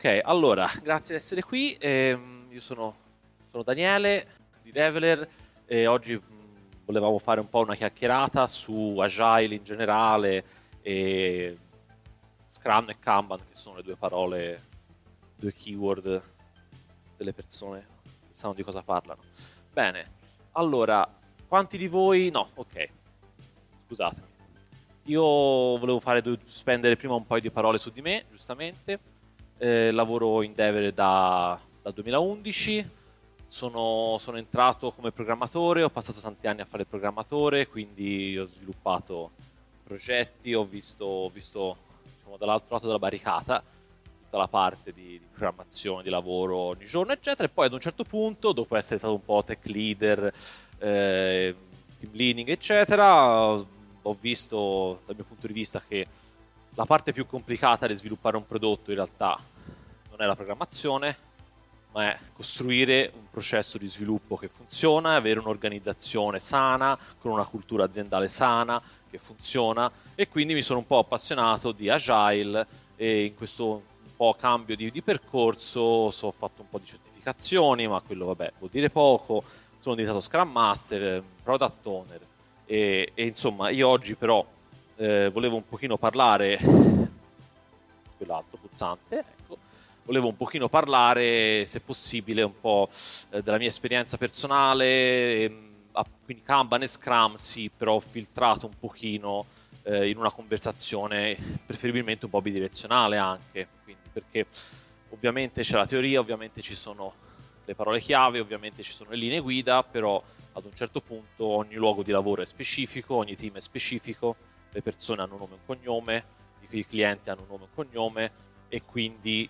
Ok, allora, grazie di essere qui. Eh, io sono, sono, Daniele di Develer e oggi mh, volevamo fare un po' una chiacchierata su Agile in generale e Scrum e Kanban, che sono le due parole, due keyword delle persone che sanno di cosa parlano. Bene, allora, quanti di voi... No, ok, scusatemi. Io volevo fare, spendere prima un paio di parole su di me, giustamente eh, lavoro in Dever da, dal 2011, sono, sono, entrato come programmatore, ho passato tanti anni a fare programmatore, quindi ho sviluppato progetti, ho visto, ho visto diciamo, dall'altro lato della barricata tutta la parte di, di, programmazione, di lavoro ogni giorno, eccetera, e poi ad un certo punto, dopo essere stato un po' tech leader, eh, team leading, eccetera, ho visto dal mio punto di vista che la parte più complicata di sviluppare un prodotto in realtà non è la programmazione, ma è costruire un processo di sviluppo che funziona, avere un'organizzazione sana, con una cultura aziendale sana, che funziona. E quindi mi sono un po' appassionato di agile e in questo po' cambio di, di percorso ho fatto un po' di certificazioni, ma quello vabbè vuol dire poco, sono diventato Scrum Master, Product Owner e, e insomma io oggi però eh, volevo un pochino parlare, quell'altro puzzante, ecco, volevo un pochino parlare, se possibile, un po' eh, della mia esperienza personale, ehm, quindi Kanban e Scrum sì, però ho filtrato un pochino eh, in una conversazione preferibilmente un po' bidirezionale anche, quindi, perché ovviamente c'è la teoria, ovviamente ci sono le parole chiave, ovviamente ci sono le linee guida, però ad un certo punto ogni luogo di lavoro è specifico, ogni team è specifico, le persone hanno un nome e un cognome, i clienti hanno un nome e un cognome e quindi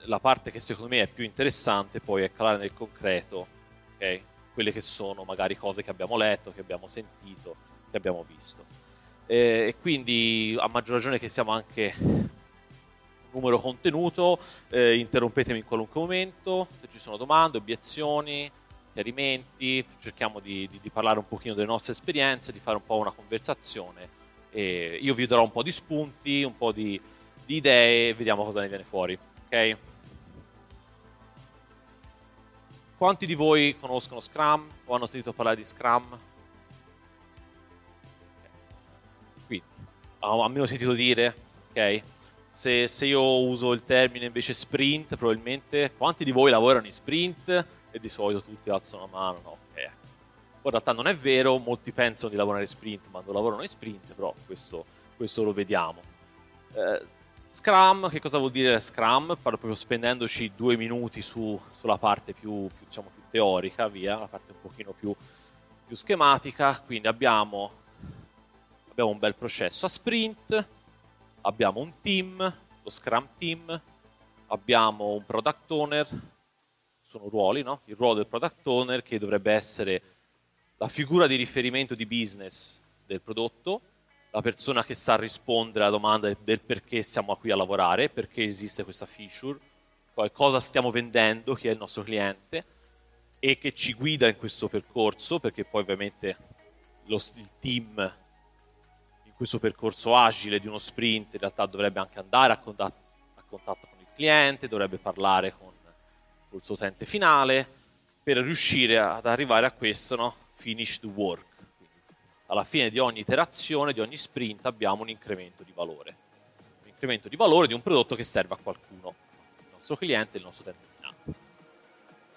la parte che secondo me è più interessante poi è calare nel concreto, okay? quelle che sono magari cose che abbiamo letto, che abbiamo sentito, che abbiamo visto. E, quindi a maggior ragione che siamo anche un numero contenuto, eh, interrompetemi in qualunque momento, se ci sono domande, obiezioni, chiarimenti, cerchiamo di, di, di parlare un pochino delle nostre esperienze, di fare un po' una conversazione e io vi darò un po' di spunti, un po' di, di idee e vediamo cosa ne viene fuori. Ok? Quanti di voi conoscono Scrum o hanno sentito parlare di Scrum? Qui, almeno sentito dire, ok? Se, se, io uso il termine invece sprint, probabilmente quanti di voi lavorano in sprint? E di solito tutti alzano la mano, no? Ok, poi in realtà non è vero, molti pensano di lavorare in sprint quando lavorano in sprint, però questo, questo lo vediamo. Eh, Scrum, che cosa vuol dire Scrum? Proprio spendendoci due minuti su, sulla parte più, più, diciamo, più, teorica, via, la parte un pochino più, più schematica. Quindi abbiamo, abbiamo un bel processo a sprint, abbiamo un team, lo Scrum Team, abbiamo un Product Owner, sono ruoli, no? il ruolo del Product Owner che dovrebbe essere la figura di riferimento di business del prodotto, la persona che sa rispondere alla domanda del perché siamo qui a lavorare, perché esiste questa feature, cosa stiamo vendendo, chi è il nostro cliente e che ci guida in questo percorso, perché poi ovviamente lo, il team in questo percorso agile di uno sprint in realtà dovrebbe anche andare a contatto, a contatto con il cliente, dovrebbe parlare con, con il suo utente finale per riuscire ad arrivare a questo, no? Finished work. Quindi, alla fine di ogni iterazione, di ogni sprint, abbiamo un incremento di valore. Un incremento di valore di un prodotto che serve a qualcuno, il nostro cliente, il nostro finale.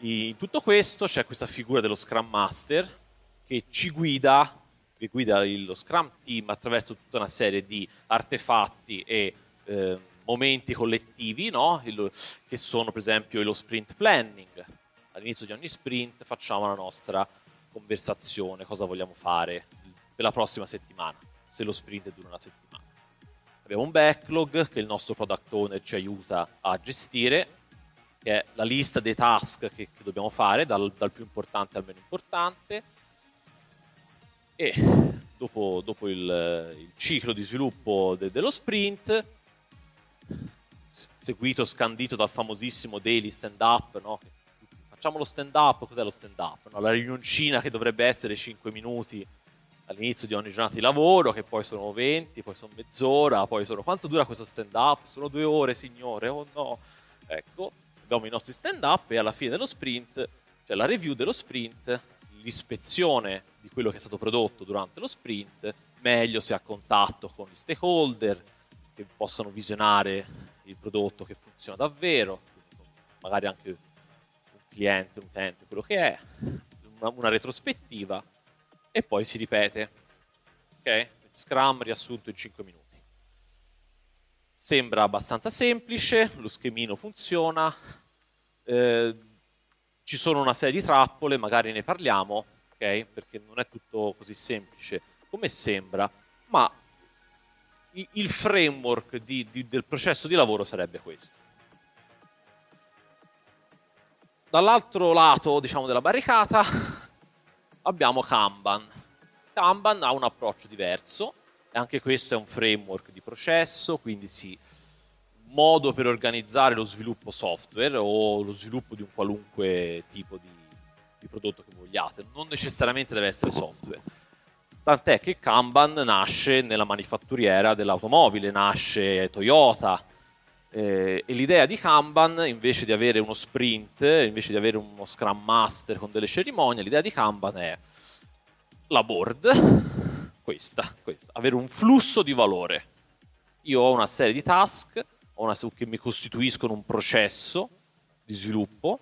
In tutto questo c'è questa figura dello Scrum Master che ci guida, che guida lo Scrum Team attraverso tutta una serie di artefatti e eh, momenti collettivi, no? che sono per esempio lo sprint planning. All'inizio di ogni sprint facciamo la nostra conversazione, cosa vogliamo fare per la prossima settimana, se lo sprint dura una settimana. Abbiamo un backlog che il nostro product owner ci aiuta a gestire, che è la lista dei task che, che dobbiamo fare, dal, dal, più importante al meno importante. E dopo, dopo il, il, ciclo di sviluppo de, dello sprint, seguito, scandito dal famosissimo daily stand-up, no? Facciamo lo stand up, cos'è lo stand up? No? La riunioncina che dovrebbe essere 5 minuti all'inizio di ogni giornata di lavoro, che poi sono 20, poi sono mezz'ora, poi sono... Quanto dura questo stand up? Sono due ore, signore, oh no! ecco, abbiamo i nostri stand up e alla fine dello sprint c'è la review dello sprint, l'ispezione di quello che è stato prodotto durante lo sprint, meglio se a contatto con gli stakeholder che possano visionare il prodotto che funziona davvero, magari anche cliente, utente, quello che è, una, una retrospettiva e poi si ripete. Ok? Scrum riassunto in 5 minuti. Sembra abbastanza semplice, lo schemino funziona, eh, ci sono una serie di trappole, magari ne parliamo, ok? Perché non è tutto così semplice come sembra, ma il framework di, di, del processo di lavoro sarebbe questo. Dall'altro lato, diciamo, della barricata abbiamo Kanban. Kanban ha un approccio diverso, e anche questo è un framework di processo, quindi sì, modo per organizzare lo sviluppo software o lo sviluppo di un qualunque tipo di, di prodotto che vogliate. Non necessariamente deve essere software. Tant'è che Kanban nasce nella manifatturiera dell'automobile, nasce Toyota. Eh, e l'idea di Kanban, invece di avere uno sprint, invece di avere uno Scrum Master con delle cerimonie, l'idea di Kanban è la board, questa, questa avere un flusso di valore. Io ho una serie di task una, che mi costituiscono un processo di sviluppo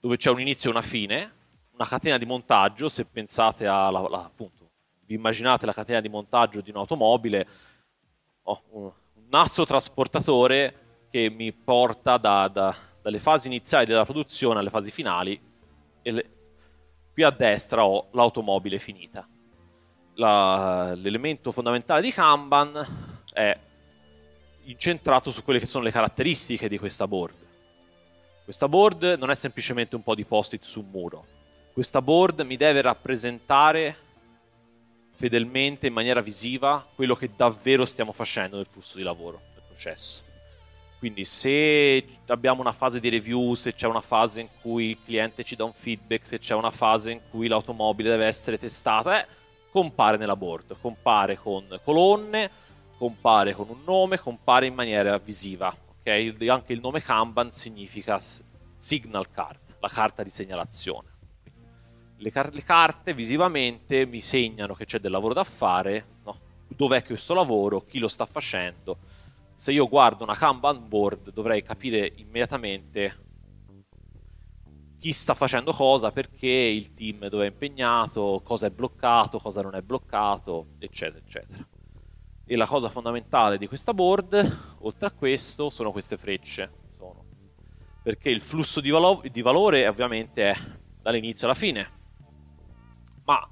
dove c'è un inizio e una fine, una catena di montaggio, se pensate a, la, appunto, vi immaginate la catena di montaggio di un'automobile, un, un nastro trasportatore che mi porta da, da, dalle fasi iniziali della produzione alle fasi finali le, qui a destra ho l'automobile finita. La, l'elemento fondamentale di Kanban è incentrato su quelle che sono le caratteristiche di questa board. Questa board non è semplicemente un po' di post-it su un muro. Questa board mi deve rappresentare fedelmente, in maniera visiva, quello che davvero stiamo facendo nel flusso di lavoro, nel processo. Quindi se abbiamo una fase di review, se c'è una fase in cui il cliente ci dà un feedback, se c'è una fase in cui l'automobile deve essere testata, eh, compare nella board, compare con colonne, compare con un nome, compare in maniera visiva. Okay? Anche il nome Kanban significa signal card, la carta di segnalazione. Le, car- le carte visivamente mi segnano che c'è del lavoro da fare, no? dov'è questo lavoro, chi lo sta facendo. Se io guardo una Kanban board dovrei capire immediatamente chi sta facendo cosa, perché il team dove è impegnato, cosa è bloccato, cosa non è bloccato, eccetera, eccetera. E la cosa fondamentale di questa board, oltre a questo, sono queste frecce. Sono. Perché il flusso di, valo- di valore ovviamente è dall'inizio alla fine. Ma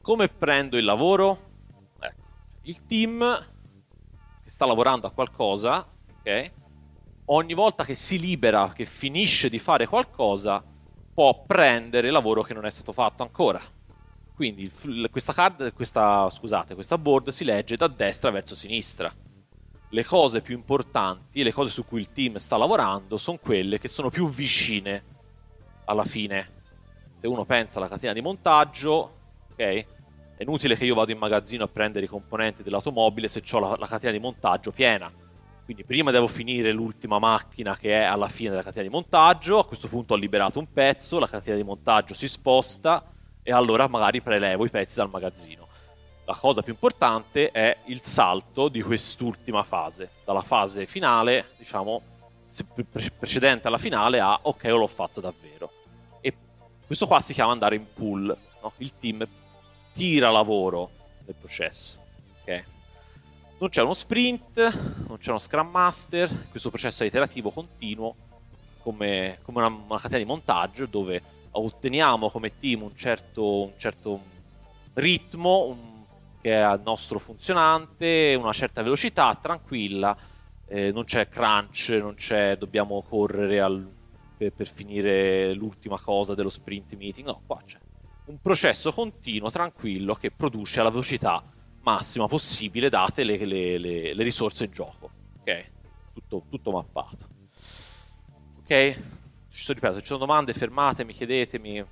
come prendo il lavoro? Ecco, il team sta lavorando a qualcosa, ok? Ogni volta che si libera, che finisce di fare qualcosa, può prendere lavoro che non è stato fatto ancora. Quindi questa, card, questa, scusate, questa board si legge da destra verso sinistra. Le cose più importanti, le cose su cui il team sta lavorando, sono quelle che sono più vicine alla fine. Se uno pensa alla catena di montaggio, ok? È inutile che io vado in magazzino a prendere i componenti dell'automobile se ho la, la catena di montaggio piena. Quindi prima devo finire l'ultima macchina che è alla fine della catena di montaggio, a questo punto ho liberato un pezzo, la catena di montaggio si sposta, e allora magari prelevo i pezzi dal magazzino. La cosa più importante è il salto di quest'ultima fase, dalla fase finale, diciamo, precedente alla finale a ok, l'ho fatto davvero. E questo qua si chiama andare in pool, no? il team tira lavoro nel processo. Okay? Non c'è uno sprint, non c'è uno scrum master, questo processo è iterativo continuo, come, come una, una catena di montaggio dove otteniamo come team un certo, un certo ritmo un, che è al nostro funzionante, una certa velocità, tranquilla, eh, non c'è crunch, non c'è dobbiamo correre al, per, per, finire l'ultima cosa dello sprint meeting, no, qua c'è un processo continuo, tranquillo, che produce alla velocità massima possibile date le, le, le, le risorse in gioco, ok? Tutto, tutto mappato. Ok? ci sono, ripeto, se ci sono domande, fermatemi, chiedetemi.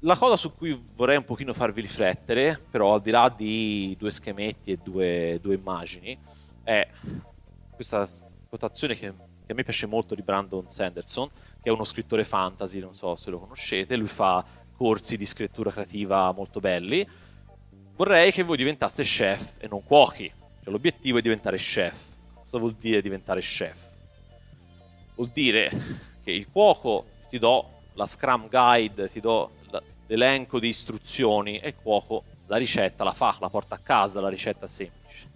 La cosa su cui vorrei un pochino farvi riflettere, però al di là di due schemetti e due, due immagini, è questa quotazione che, che, a me piace molto di Brandon Sanderson, che è uno scrittore fantasy, non so se lo conoscete, lui fa corsi di scrittura creativa molto belli. Vorrei che voi diventaste chef e non cuochi. Cioè, l'obiettivo è diventare chef. Cosa vuol dire diventare chef? Vuol dire che il cuoco ti do la Scrum Guide, ti do l'elenco di istruzioni e il cuoco la ricetta la fa, la porta a casa, la ricetta semplice.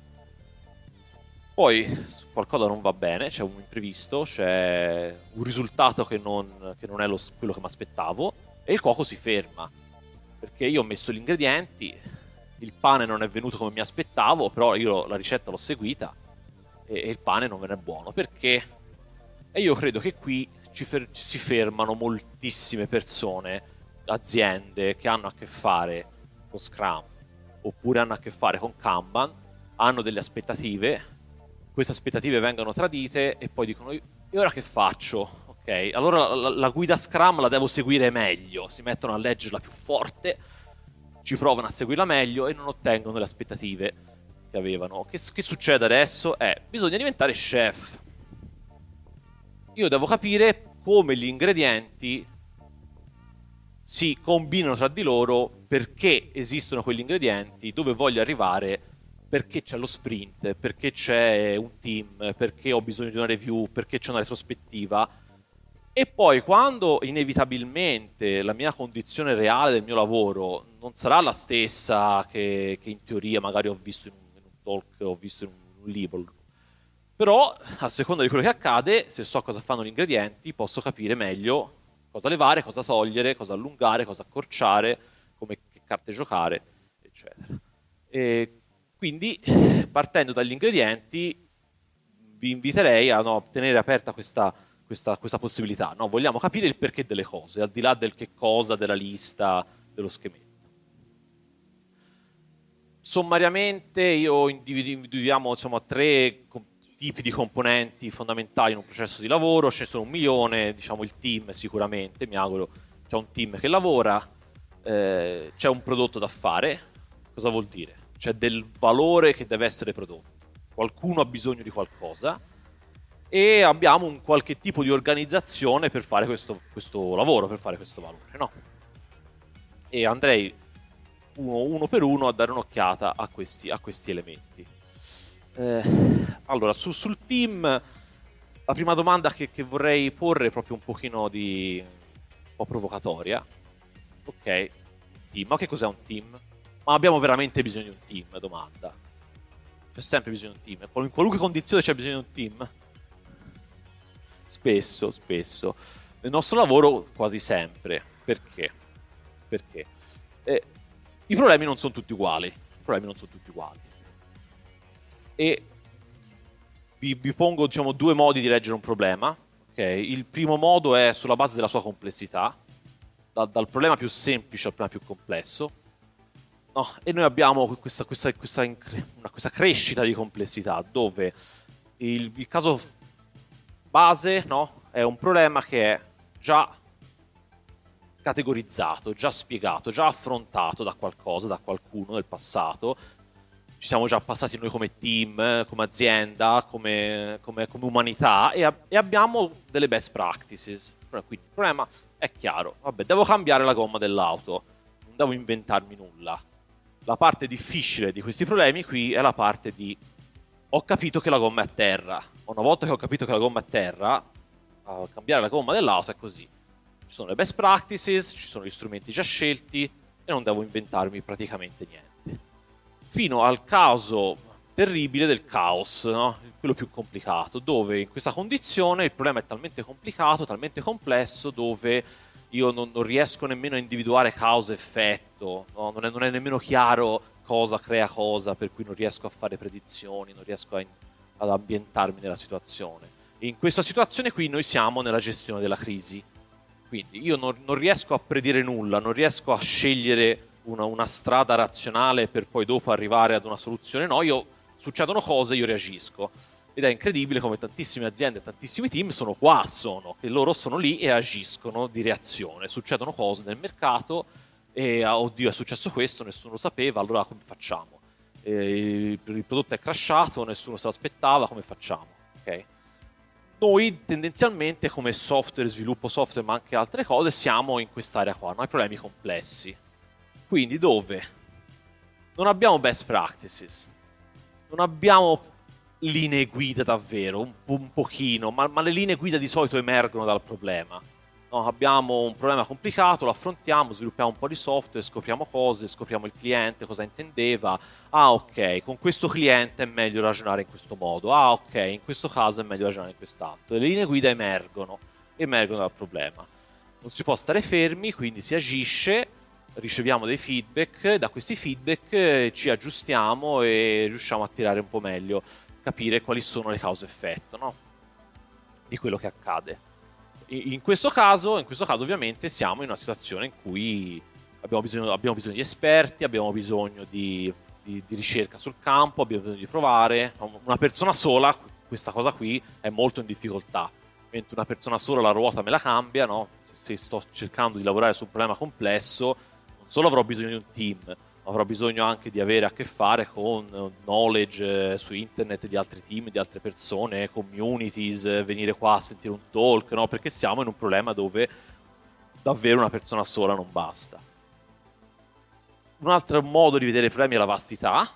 Poi qualcosa non va bene, c'è un imprevisto, c'è un risultato che non, che non è lo, quello che mi aspettavo e il cuoco si ferma. Perché io ho messo gli ingredienti, il pane non è venuto come mi aspettavo, però io la ricetta l'ho seguita e, e il pane non viene buono. Perché? E io credo che qui ci fer- si fermano moltissime persone, aziende che hanno a che fare con Scrum oppure hanno a che fare con Kanban, hanno delle aspettative, queste aspettative vengono tradite e poi dicono e ora che faccio? Ok, allora la, la guida Scrum la devo seguire meglio, si mettono a leggerla più forte, ci provano a seguirla meglio e non ottengono le aspettative che avevano. Che, che succede adesso? È bisogna diventare chef. Io devo capire come gli ingredienti si combinano tra di loro perché esistono quegli ingredienti, dove voglio arrivare, perché c'è lo sprint, perché c'è un team, perché ho bisogno di una review, perché c'è una retrospettiva. E poi quando inevitabilmente la mia condizione reale del mio lavoro non sarà la stessa che, che in teoria magari ho visto in un, in un talk, ho visto in un, un libro, però a seconda di quello che accade, se so cosa fanno gli ingredienti, posso capire meglio cosa levare, cosa togliere, cosa allungare, cosa accorciare, come che carte giocare, eccetera. E quindi, partendo dagli ingredienti, vi inviterei a no, tenere aperta questa, questa, questa possibilità. No? Vogliamo capire il perché delle cose, al di là del che cosa, della lista, dello scheletro. Sommariamente io individuiamo insomma, tre tipi di componenti fondamentali in un processo di lavoro, ce ne sono un milione, diciamo il team sicuramente, mi auguro c'è un team che lavora, eh, c'è un prodotto da fare, cosa vuol dire? C'è del valore che deve essere prodotto, qualcuno ha bisogno di qualcosa e abbiamo un qualche tipo di organizzazione per fare questo, questo lavoro, per fare questo valore, no? E andrei uno, uno per uno a dare un'occhiata a questi, a questi elementi. Eh, allora, su, sul team, la prima domanda che, che, vorrei porre è proprio un pochino di... un po' provocatoria. Ok, team, ma che cos'è un team? Ma abbiamo veramente bisogno di un team? Domanda. C'è sempre bisogno di un team. In qualunque condizione c'è bisogno di un team? Spesso, spesso. Nel nostro lavoro quasi sempre. Perché? Perché? Eh, I problemi non sono tutti uguali. I problemi non sono tutti uguali e vi, vi pongo diciamo, due modi di leggere un problema. Okay? Il primo modo è sulla base della sua complessità, da, dal problema più semplice al problema più complesso. No? E noi abbiamo questa, questa, questa, una, questa, crescita di complessità dove il, il caso base no? è un problema che è già categorizzato, già spiegato, già affrontato da qualcosa, da qualcuno nel passato, ci siamo già passati noi come team, come azienda, come, come, come umanità e, e, abbiamo delle best practices. Quindi il problema è chiaro, vabbè, devo cambiare la gomma dell'auto, non devo inventarmi nulla. La parte difficile di questi problemi qui è la parte di ho capito che la gomma è a terra. Una volta che ho capito che la gomma è a terra, a cambiare la gomma dell'auto è così. Ci sono le best practices, ci sono gli strumenti già scelti e non devo inventarmi praticamente niente fino al caso terribile del caos, no? quello più complicato, dove in questa condizione il problema è talmente complicato, talmente complesso, dove io non, non riesco nemmeno a individuare causa-effetto, no? non, non, è, nemmeno chiaro cosa crea cosa, per cui non riesco a fare predizioni, non riesco a, ad ambientarmi nella situazione. E in questa situazione qui noi siamo nella gestione della crisi. Quindi io non, non riesco a predire nulla, non riesco a scegliere una, una, strada razionale per poi dopo arrivare ad una soluzione. No, io succedono cose, io reagisco. Ed è incredibile come tantissime aziende, tantissimi team sono qua, sono, che loro sono lì e agiscono di reazione. Succedono cose nel mercato e ah, oddio è successo questo, nessuno lo sapeva, allora come facciamo? Eh, il, prodotto è crashato, nessuno se l'aspettava, come facciamo? Ok? Noi tendenzialmente come software, sviluppo software ma anche altre cose siamo in quest'area qua, noi problemi complessi. Quindi dove non abbiamo best practices, non abbiamo linee guida davvero, un, un pochino, ma, ma le linee guida di solito emergono dal problema No, abbiamo un problema complicato, lo affrontiamo, sviluppiamo un po' di software, scopriamo cose, scopriamo il cliente, cosa intendeva. Ah, ok, con questo cliente è meglio ragionare in questo modo. Ah, ok, in questo caso è meglio ragionare in quest'altro. Le linee guida emergono, emergono dal problema. Non si può stare fermi, quindi si agisce, riceviamo dei feedback, da questi feedback eh, ci aggiustiamo e riusciamo a tirare un po' meglio, capire quali sono le cause-effetto no? di quello che accade. In questo, caso, in questo caso, ovviamente, siamo in una situazione in cui abbiamo bisogno, abbiamo bisogno di esperti, abbiamo bisogno di, di, di, ricerca sul campo, abbiamo bisogno di provare. Una persona sola, questa cosa qui, è molto in difficoltà. Mentre una persona sola la ruota me la cambia, no? Se sto cercando di lavorare su un problema complesso, non solo avrò bisogno di un team, avrò bisogno anche di avere a che fare con knowledge eh, su internet di altri team, di altre persone, communities, eh, venire qua a sentire un talk, no? perché siamo in un problema dove davvero una persona sola non basta. Un altro modo di vedere i problemi è la vastità.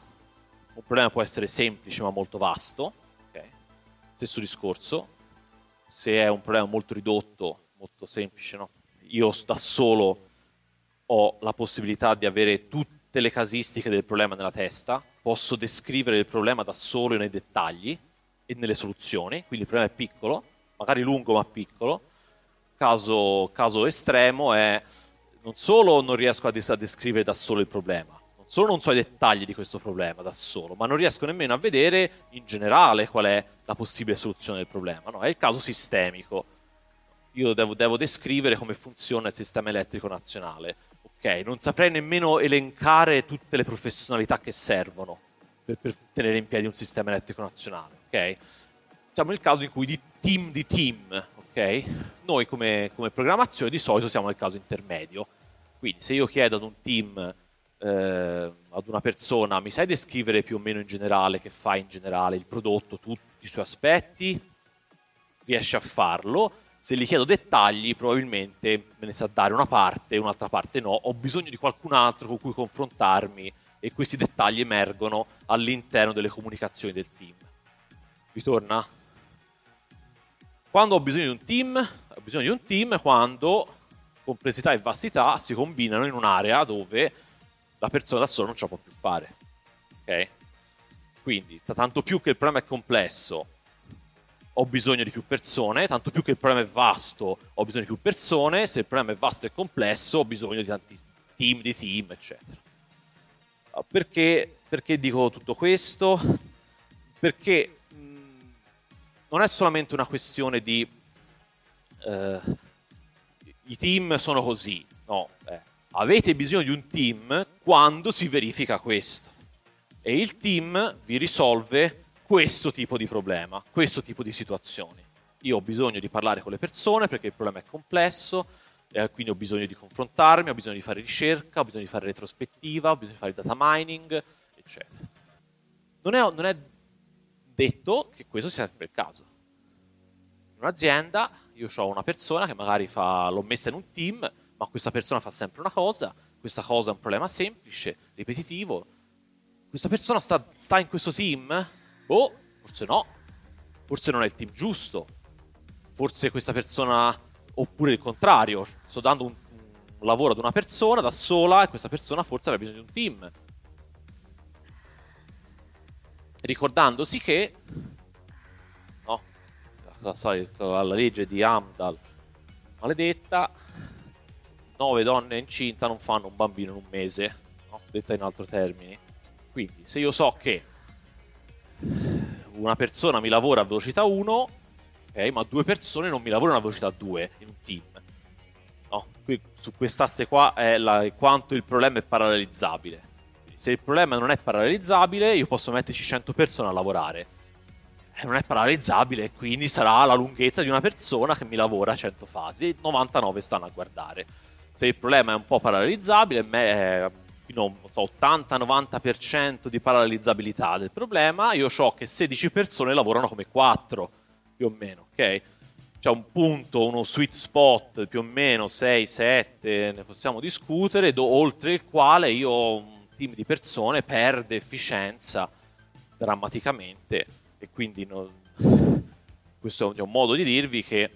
Un problema può essere semplice ma molto vasto. Okay. Stesso discorso. Se è un problema molto ridotto, molto semplice, no? io da solo ho la possibilità di avere tutti tutte le casistiche del problema nella testa, posso descrivere il problema da solo nei dettagli e nelle soluzioni, quindi il problema è piccolo, magari lungo ma piccolo. Caso, caso estremo è non solo non riesco a, des- a descrivere da solo il problema, non solo non so i dettagli di questo problema da solo, ma non riesco nemmeno a vedere in generale qual è la possibile soluzione del problema. No? È il caso sistemico. Io devo, devo descrivere come funziona il sistema elettrico nazionale Ok, non saprei nemmeno elencare tutte le professionalità che servono per, per tenere in piedi un sistema elettrico nazionale. Ok? Siamo nel caso in cui di team di team, ok? Noi come, come programmazione di solito siamo nel caso intermedio. Quindi se io chiedo ad un team, eh, ad una persona, mi sai descrivere più o meno in generale che fa in generale il prodotto, tutti i suoi aspetti? Riesce a farlo se gli chiedo dettagli probabilmente me ne sa dare una parte, un'altra parte no, ho bisogno di qualcun altro con cui confrontarmi e questi dettagli emergono all'interno delle comunicazioni del team. Ritorna? Quando ho bisogno di un team, ho bisogno di un team quando complessità e vastità si combinano in un'area dove la persona da sola non ce la può più fare. Ok? Quindi, tanto più che il problema è complesso ho bisogno di più persone, tanto più che il problema è vasto, ho bisogno di più persone, se il problema è vasto e complesso, ho bisogno di tanti team di team, eccetera. Ah, perché, perché dico tutto questo? Perché mh, non è solamente una questione di eh, i team sono così, no, eh, avete bisogno di un team quando si verifica questo e il team vi risolve questo tipo di problema, questo tipo di situazioni. Io ho bisogno di parlare con le persone perché il problema è complesso, eh, quindi ho bisogno di confrontarmi, ho bisogno di fare ricerca, ho bisogno di fare retrospettiva, ho bisogno di fare data mining, eccetera. Non è, non è detto che questo sia sempre il caso. In un'azienda io ho una persona che magari fa, l'ho messa in un team, ma questa persona fa sempre una cosa, questa cosa è un problema semplice, ripetitivo. Questa persona sta, sta in questo team Boh, forse no. Forse non è il team giusto. Forse questa persona, oppure il contrario, sto dando un, un lavoro ad una persona da sola e questa persona forse aveva bisogno di un team. Ricordandosi che, no, la legge di Amdal, maledetta, nove donne incinta non fanno un bambino in un mese, no? detta in altri termini. Quindi, se io so che una persona mi lavora a velocità 1, ok, ma due persone non mi lavorano a velocità 2 in un team. No, qui, su quest'asse qua è la, quanto il problema è parallelizzabile. Se il problema non è parallelizzabile, io posso metterci 100 persone a lavorare. E non è parallelizzabile, quindi sarà la lunghezza di una persona che mi lavora a 100 fasi e 99 stanno a guardare. Se il problema è un po' parallelizzabile, me, fino so, 80-90% di parallelizzabilità del problema, io so che 16 persone lavorano come 4. più o meno, ok? C'è un punto, uno sweet spot più o meno 6-7, ne possiamo discutere, do, oltre il quale io ho un team di persone perde efficienza drammaticamente e quindi non... questo è un modo di dirvi che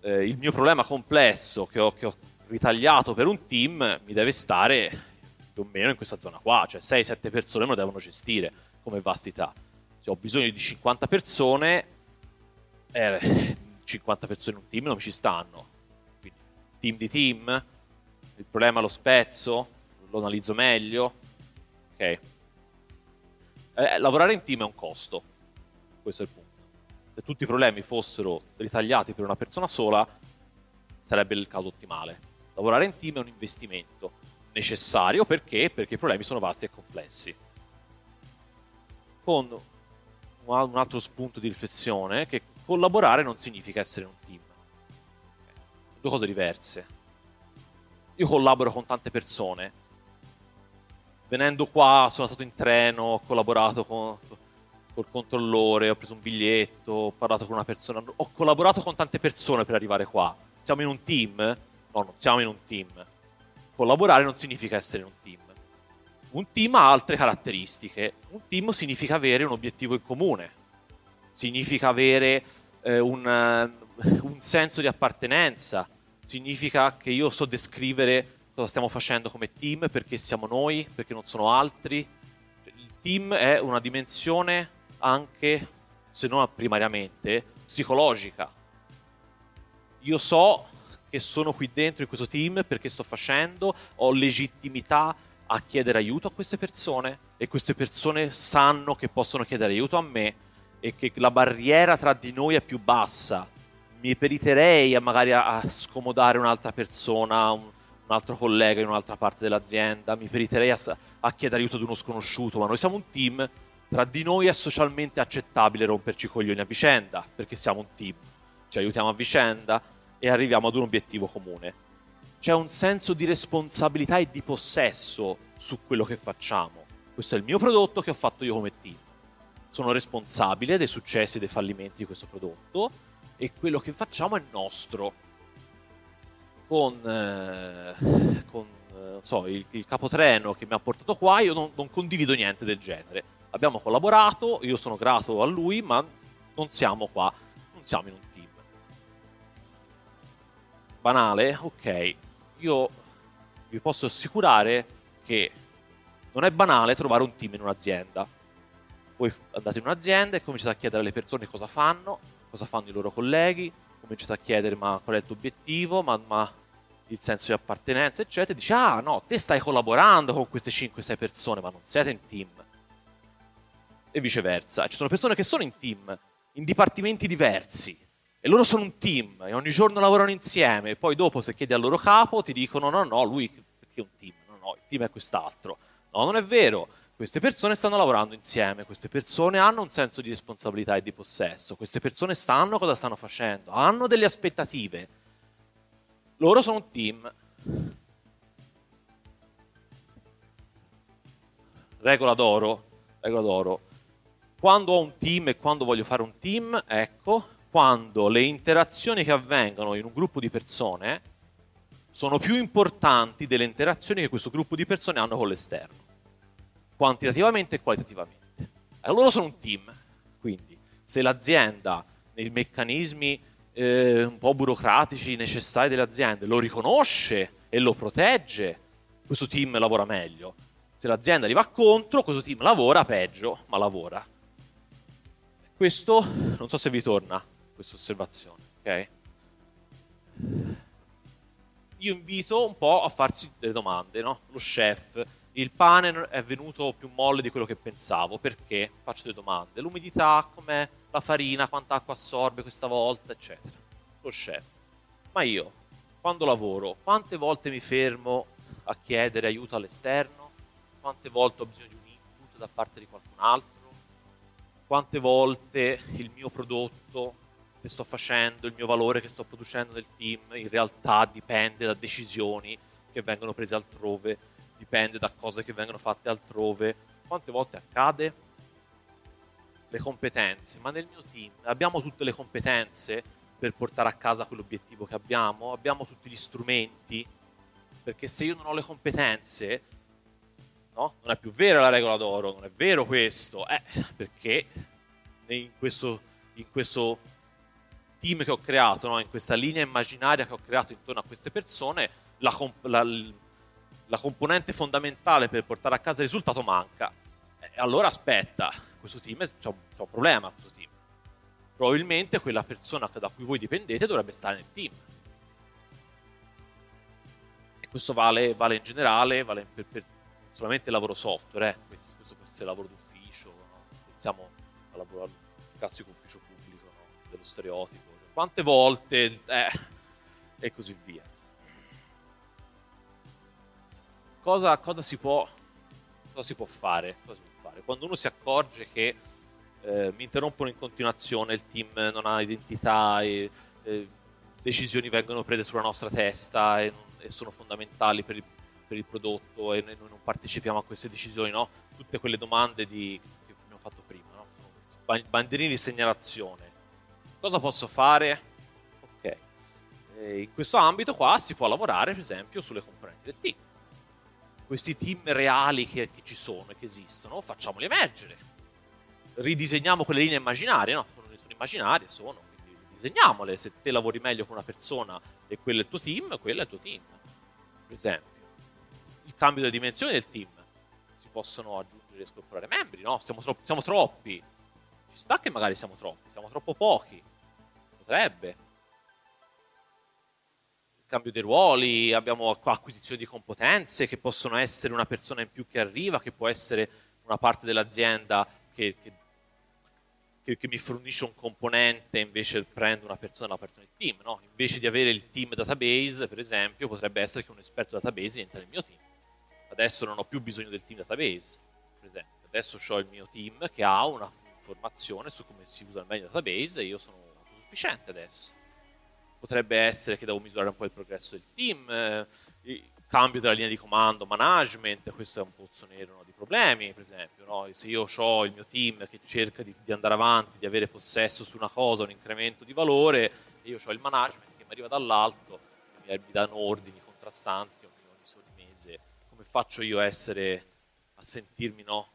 eh, il mio problema complesso che ho, che ho ritagliato per un team mi deve stare più o meno in questa zona qua, cioè 6-7 persone me lo devono gestire come vastità. Se ho bisogno di 50 persone, eh, 50 persone in un team non mi ci stanno. Quindi, team di team, il problema lo spezzo, lo analizzo meglio. Ok. Eh, lavorare in team è un costo, questo è il punto. Se tutti i problemi fossero ritagliati per una persona sola, sarebbe il caso ottimale. Lavorare in team è un investimento necessario perché? Perché i problemi sono vasti e complessi. Con un altro spunto di riflessione che collaborare non significa essere un team. Due cose diverse. Io collaboro con tante persone. Venendo qua sono stato in treno, ho collaborato con, col controllore, ho preso un biglietto, ho parlato con una persona, ho collaborato con tante persone per arrivare qua. Siamo in un team? No, non siamo in un team. Collaborare non significa essere un team. Un team ha altre caratteristiche. Un team significa avere un obiettivo in comune, significa avere eh, un, un senso di appartenenza, significa che io so descrivere cosa stiamo facendo come team, perché siamo noi, perché non sono altri. Il team è una dimensione anche, se non primariamente, psicologica. Io so che sono qui dentro in questo team perché sto facendo, ho legittimità a chiedere aiuto a queste persone e queste persone sanno che possono chiedere aiuto a me e che la barriera tra di noi è più bassa, mi periterei a magari a, scomodare un'altra persona, un, un, altro collega in un'altra parte dell'azienda, mi periterei a, a, chiedere aiuto ad uno sconosciuto, ma noi siamo un team, tra di noi è socialmente accettabile romperci i coglioni a vicenda, perché siamo un team, ci aiutiamo a vicenda e arriviamo ad un obiettivo comune. C'è un senso di responsabilità e di possesso su quello che facciamo. Questo è il mio prodotto che ho fatto io come team sono responsabile dei successi e dei fallimenti di questo prodotto e quello che facciamo è nostro. Con, eh, con eh, so, il, il, capotreno che mi ha portato qua, io non, non condivido niente del genere. Abbiamo collaborato, io sono grato a lui, ma non siamo qua, non siamo in un. Banale? Ok. Io vi posso assicurare che non è banale trovare un team in un'azienda voi andate in un'azienda e cominciate a chiedere alle persone cosa fanno, cosa fanno i loro colleghi, cominciate a chiedere ma qual è il tuo obiettivo, ma, ma il senso di appartenenza, eccetera, e dici ah no, te stai collaborando con queste 5-6 persone, ma non siete in team. E viceversa. Ci sono persone che sono in team, in dipartimenti diversi, e loro sono un team, e ogni giorno lavorano insieme, e poi dopo se chiedi al loro capo ti dicono no, no, lui perché è un team, no, no, il team è quest'altro. No, non è vero queste persone stanno lavorando insieme, queste persone hanno un senso di responsabilità e di possesso, queste persone sanno cosa stanno facendo, hanno delle aspettative. Loro sono un team. Regola d'oro, regola d'oro. Quando ho un team e quando voglio fare un team, ecco, quando le interazioni che avvengono in un gruppo di persone sono più importanti delle interazioni che questo gruppo di persone hanno con l'esterno quantitativamente e qualitativamente. E loro sono un team, quindi se l'azienda nei meccanismi eh, un po' burocratici necessari dell'azienda lo riconosce e lo protegge, questo team lavora meglio. Se l'azienda gli va contro, questo team lavora peggio, ma lavora. Questo non so se vi torna questa osservazione, ok? Io invito un po' a farsi delle domande, no? Lo chef, il pane è venuto più molle di quello che pensavo. Perché? Faccio delle domande. L'umidità, com'è la farina, quanta acqua assorbe questa volta, eccetera. Lo chef. Ma io, quando lavoro, quante volte mi fermo a chiedere aiuto all'esterno? Quante volte ho bisogno di un input da parte di qualcun altro? Quante volte il mio prodotto che sto facendo, il mio valore che sto producendo nel team, in realtà dipende da decisioni che vengono prese altrove dipende da cose che vengono fatte altrove. Quante volte accade? le competenze, ma nel mio team abbiamo tutte le competenze per portare a casa quell'obiettivo che abbiamo, abbiamo tutti gli strumenti, perché se io non ho le competenze, no? Non è più vera la regola d'oro, non è vero questo, eh, perché in questo, in questo team che ho creato, no? in questa linea immaginaria che ho creato intorno a queste persone, la, comp- la, la componente fondamentale per portare a casa il risultato manca. E allora aspetta, questo team c'è un, c'è un problema, questo team. Probabilmente quella persona da cui voi dipendete dovrebbe stare nel team. E questo vale, vale in generale, vale per, per solamente il lavoro software, eh. questo, questo, può essere lavoro d'ufficio, no? pensiamo al, lavoro, classico ufficio pubblico, no? dello stereotipo, quante volte, eh, e così via. Cosa, cosa, si può, cosa, si può, fare? Cosa si può fare? Quando uno si accorge che eh, mi interrompono in continuazione, il team non ha identità, e, e decisioni vengono prese sulla nostra testa e, e sono fondamentali per il per il prodotto e noi non partecipiamo a queste decisioni, no? Tutte quelle domande di, che abbiamo fatto prima, no? Bandierini di segnalazione. Cosa posso fare? Ok. E in questo ambito qua si può lavorare, per esempio, sulle componenti del team. Questi team reali che, che ci sono e che esistono, facciamoli emergere. Ridisegniamo quelle linee immaginarie, no? Sono, sono immaginarie, sono, quindi disegniamole. Se te lavori meglio con una persona e quello è il tuo team, quello è il tuo team. Per esempio il cambio delle dimensioni del team. Si possono aggiungere e scorporare membri, no? Siamo, tro- siamo troppi. Ci sta che magari siamo troppi, siamo troppo pochi. Potrebbe. Il cambio dei ruoli, abbiamo acquisizione di competenze che possono essere una persona in più che arriva, che può essere una parte dell'azienda che, che che, che, mi fornisce un componente invece prendo una persona da parte del team. No? Invece di avere il team database, per esempio, potrebbe essere che un esperto database entra nel mio team. Adesso non ho più bisogno del team database, per esempio. Adesso ho il mio team che ha una informazione su come si usa il meglio database e io sono sufficiente adesso. Potrebbe essere che devo misurare un po' il progresso del team, eh, il cambio della linea di comando, management, questo è un pozzo nero no, di problemi, per esempio. No? Se io ho il mio team che cerca di, di, andare avanti, di avere possesso su una cosa, un incremento di valore, e io ho il management che mi arriva dall'alto, mi, mi danno ordini contrastanti ogni, ogni mese come faccio io a essere, a sentirmi no,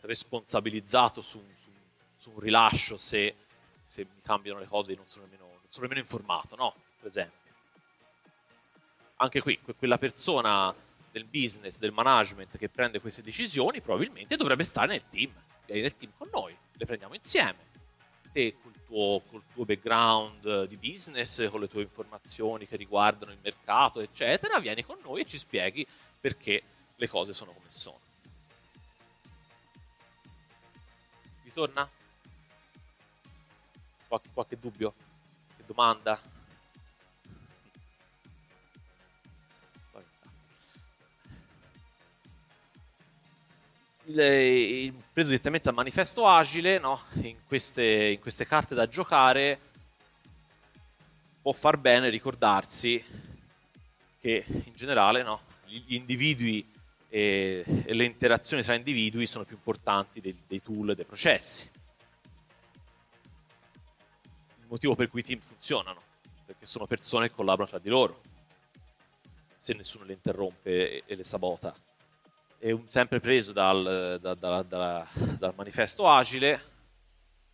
responsabilizzato su, su, un rilascio se, se, mi cambiano le cose e non sono nemmeno, non sono nemmeno informato, no? Per esempio. Anche qui, quella persona del business, del management che prende queste decisioni probabilmente dovrebbe stare nel team, vieni nel team con noi, le prendiamo insieme. Te col tuo, col tuo background di business, con le tue informazioni che riguardano il mercato, eccetera, vieni con noi e ci spieghi perché le cose sono come sono. Vi torna? Qualche, qualche dubbio? Qualche domanda? Il, preso direttamente al manifesto agile, no? in, queste, in queste carte da giocare, può far bene ricordarsi che in generale no? gli individui e, e, le interazioni tra individui sono più importanti dei, dei tool e dei processi. Motivo per cui i team funzionano, perché sono persone che collaborano tra di loro, se nessuno le interrompe e, le sabota. È un, sempre preso dal, da, da, da, dal manifesto agile,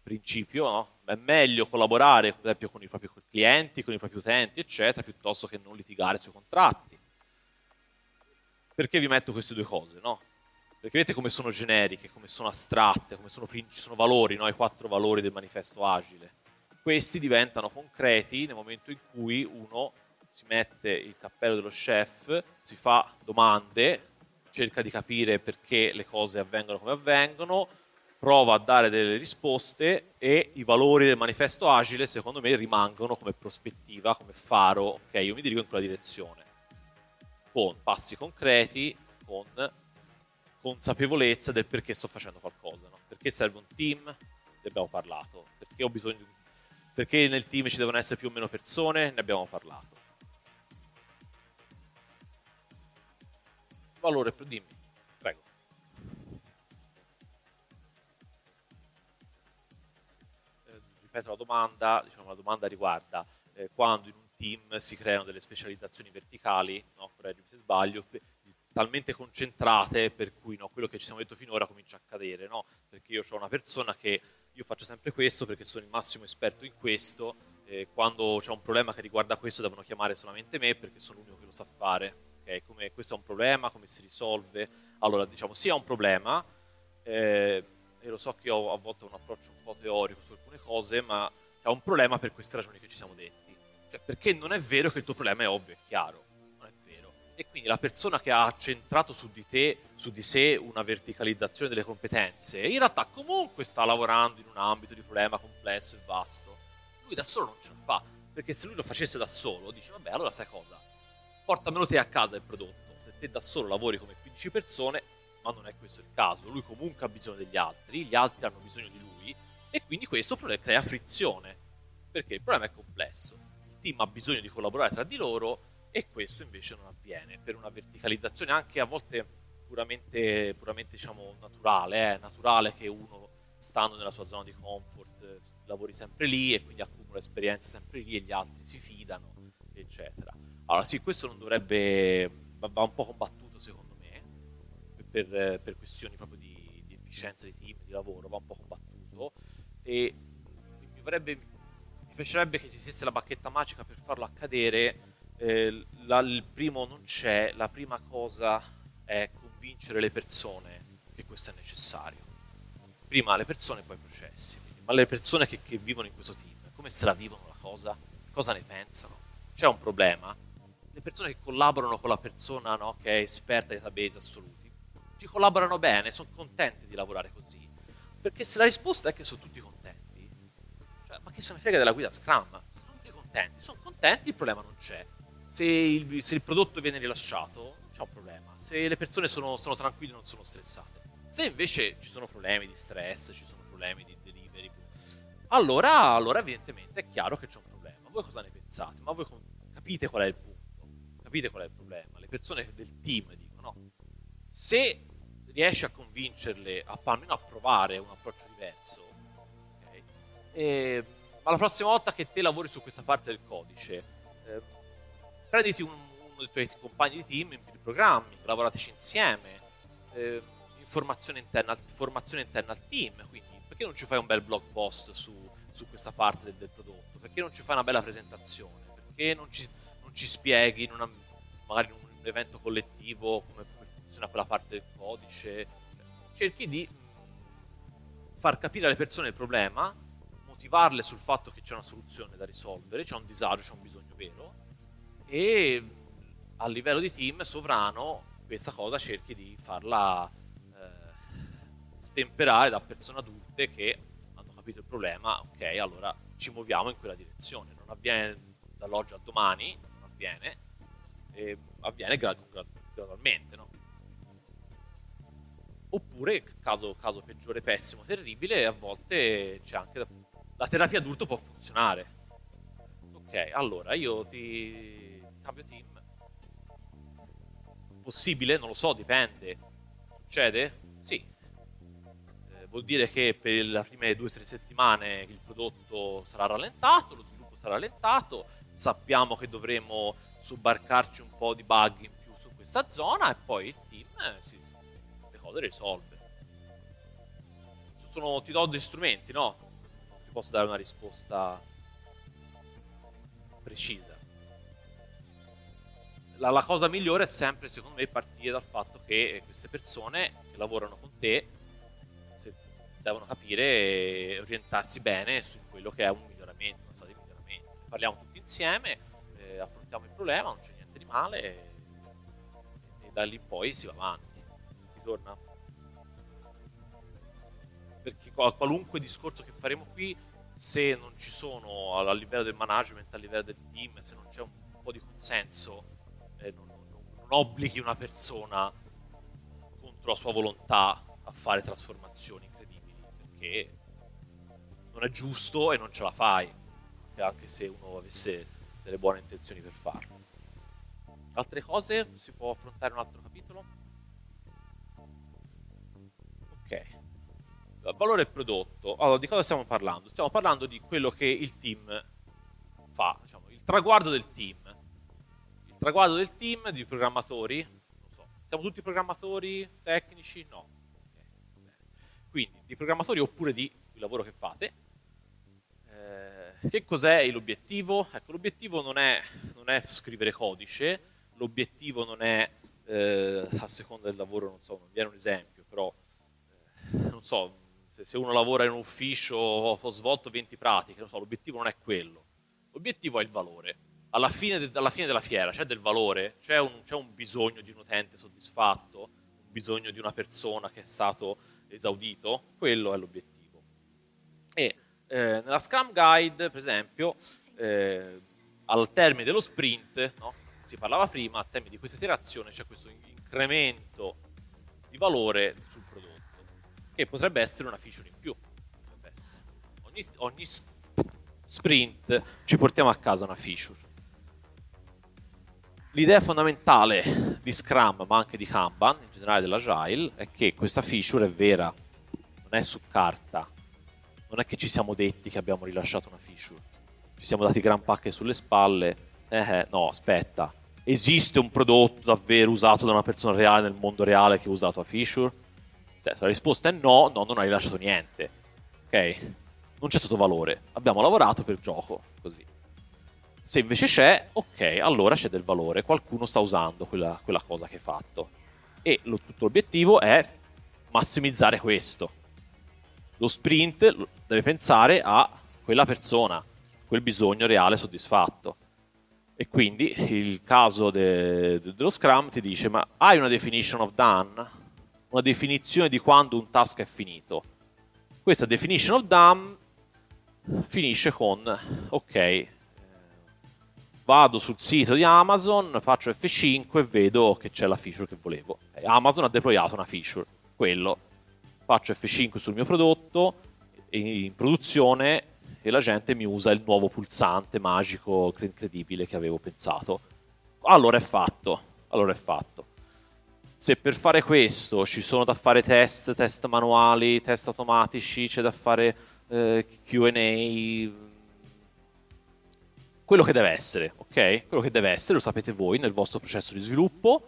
principio, no? è meglio collaborare per esempio con i propri clienti, con i propri utenti, eccetera, piuttosto che non litigare sui contratti perché vi metto queste due cose, no? Perché vedete come sono generiche, come sono astratte, come sono, sono valori, no? I quattro valori del manifesto agile. Questi diventano concreti nel momento in cui uno si mette il cappello dello chef, si fa domande, cerca di capire perché le cose avvengono come avvengono, prova a dare delle risposte e i valori del manifesto agile secondo me rimangono come prospettiva, come faro, ok, io mi dirigo in quella direzione con passi concreti, con consapevolezza del perché sto facendo qualcosa. No? Perché serve un team? Ne abbiamo parlato. Perché ho bisogno di... Perché nel team ci devono essere più o meno persone? Ne abbiamo parlato. Valore, dimmi. Prego. ripeto la domanda, diciamo, la domanda riguarda eh, quando in un team si creano delle specializzazioni verticali, no? correggimi se sbaglio, talmente concentrate per cui no, quello che ci siamo detto finora comincia a cadere, no? perché io ho una persona che io faccio sempre questo perché sono il massimo esperto in questo, eh, quando c'è un problema che riguarda questo devono chiamare solamente me perché sono l'unico che lo sa fare. Okay? Come questo è un problema, come si risolve? Allora, diciamo, sì è un problema, eh, e lo so che ho a volte un approccio un po' teorico su alcune cose, ma è un problema per queste ragioni che ci siamo detti. Cioè, perché non è vero che il tuo problema è ovvio e chiaro. E quindi la persona che ha centrato su di te, su di sé, una verticalizzazione delle competenze, in realtà comunque sta lavorando in un ambito di problema complesso e vasto. Lui da solo non ce la fa. Perché se lui lo facesse da solo, dice, vabbè, allora sai cosa? Portamelo te a casa il prodotto. Se te da solo lavori come 15 persone, ma non è questo il caso. Lui comunque ha bisogno degli altri, gli altri hanno bisogno di lui e quindi questo crea frizione, perché il problema è complesso. Il team ha bisogno di collaborare tra di loro e questo invece non avviene per una verticalizzazione anche a volte puramente, puramente diciamo, naturale, eh? naturale che uno stando nella sua zona di comfort lavori sempre lì e quindi accumula esperienze sempre lì e gli altri si fidano, eccetera. Allora sì, questo non dovrebbe, va un po' combattuto secondo me per, per questioni proprio di, di, efficienza di team, di lavoro, va un po' combattuto e mi, vorrebbe, mi piacerebbe che ci sia la bacchetta magica per farlo accadere. Eh, la, il primo non c'è, la prima cosa è convincere le persone che questo è necessario. Prima le persone, poi i processi. Quindi, ma le persone che, che vivono in questo team, come se la vivono la cosa? Cosa ne pensano? C'è un problema? Le persone che collaborano con la persona no, che è esperta di database assoluti ci collaborano bene, sono contenti di lavorare così. Perché se la risposta è che sono tutti contenti, cioè, ma che se ne frega della guida Scrum? Sono tutti contenti, sono contenti, il problema non c'è. Se il, se il prodotto viene rilasciato, non c'è un problema. Se le persone sono, sono tranquille, non sono stressate. Se invece ci sono problemi di stress, ci sono problemi di delivery, allora, allora evidentemente è chiaro che c'è un problema. Voi cosa ne pensate? Ma voi capite qual è il punto? Capite qual è il problema? Le persone del team dicono, no? Se riesci a convincerle a a provare un approccio diverso, okay? e, ma la prossima volta che te lavori su questa parte del codice, prenditi un, uno dei tuoi compagni di team in più programmi, lavorateci insieme, eh, informazione interna, formazione interna al team, quindi perché non ci fai un bel blog post su, su questa parte del, del, prodotto? Perché non ci fai una bella presentazione? Perché non ci, non ci spieghi in una, magari in un evento collettivo come funziona quella parte del codice. Cerchi di far capire alle persone il problema, motivarle sul fatto che c'è una soluzione da risolvere, c'è un disagio, c'è un bisogno vero e a livello di team sovrano questa cosa cerchi di farla eh, stemperare da persone adulte che hanno capito il problema, ok, allora ci muoviamo in quella direzione. Non avviene dall'oggi al domani, non avviene, avviene gradualmente, no? Oppure, caso, caso peggiore, pessimo, terribile, a volte c'è anche la, la terapia d'urto può funzionare. Ok, allora io ti cambio team. Possibile? Non lo so, dipende. Succede? Sì. Eh, vuol dire che per le prime due o tre settimane il prodotto sarà rallentato, lo sviluppo sarà rallentato, sappiamo che dovremo sobbarcarci un po' di bug in più su questa zona e poi il team eh, si cose le risolve. Sono, ti do degli strumenti, no? Non ti posso dare una risposta precisa. La, la, cosa migliore è sempre, secondo me, partire dal fatto che queste persone che lavorano con te devono capire e orientarsi bene su quello che è un miglioramento, una strada di miglioramento. Parliamo tutti insieme, eh, affrontiamo il problema, non c'è niente di male e, e da lì poi si va avanti ritorna. Perché qualunque discorso che faremo qui, se non ci sono a livello del management, a livello del team, se non c'è un po' di consenso, eh, non, non, non obblighi una persona contro la sua volontà a fare trasformazioni incredibili, perché non è giusto e non ce la fai, anche se uno avesse delle buone intenzioni per farlo. Altre cose? Si può affrontare un altro capitolo? valore prodotto. Allora, di cosa stiamo parlando? Stiamo parlando di quello che il team fa, diciamo, il traguardo del team. Traguardo del team di programmatori, non so, siamo tutti programmatori tecnici? No. Okay. Quindi, di programmatori oppure di il lavoro che fate. Eh, che cos'è l'obiettivo? Ecco, l'obiettivo non è, non è scrivere codice, l'obiettivo non è, eh, a seconda del lavoro, non so, non viene un esempio, però, eh, non so, se, se, uno lavora in un ufficio, ho svolto 20 pratiche, non so, l'obiettivo non è quello. L'obiettivo è il valore. Alla fine, de, alla fine della fiera c'è del valore, c'è un, c'è un bisogno di un utente soddisfatto, un bisogno di una persona che è stato esaudito, quello è l'obiettivo. E eh, nella Scrum Guide, per esempio, eh, al termine dello sprint, no? si parlava prima, al termine di questa iterazione c'è questo incremento di valore sul prodotto, che potrebbe essere una feature in più. Ogni, ogni sprint ci portiamo a casa una feature. L'idea fondamentale di Scrum, ma anche di Kanban, in generale dell'Agile, è che questa feature è vera, non è su carta. Non è che ci siamo detti che abbiamo rilasciato una feature. Ci siamo dati gran pacche sulle spalle. Eh, eh, no, aspetta. Esiste un prodotto davvero usato da una persona reale nel mondo reale che ha usato a feature? Cioè, la risposta è no, no, non hai rilasciato niente. Ok? Non c'è stato valore. Abbiamo lavorato per gioco, così. Se invece c'è, ok, allora c'è del valore, qualcuno sta usando quella, quella cosa che hai fatto. E lo, tutto l'obiettivo è massimizzare questo. Lo sprint deve pensare a quella persona, quel bisogno reale soddisfatto. E quindi il caso de, de, dello Scrum ti dice: Ma hai una definition of done? Una definizione di quando un task è finito. Questa definition of done finisce con: Ok, vado sul sito di Amazon, faccio F5 e vedo che c'è la feature che volevo. Amazon ha deployato una feature, quello. Faccio F5 sul mio prodotto, in produzione, e la gente mi usa il nuovo pulsante magico, incredibile che avevo pensato. Allora è fatto, allora è fatto. Se per fare questo ci sono da fare test, test manuali, test automatici, c'è da fare eh, QA, quello che deve essere, ok? Quello che deve essere, lo sapete voi, nel vostro processo di sviluppo,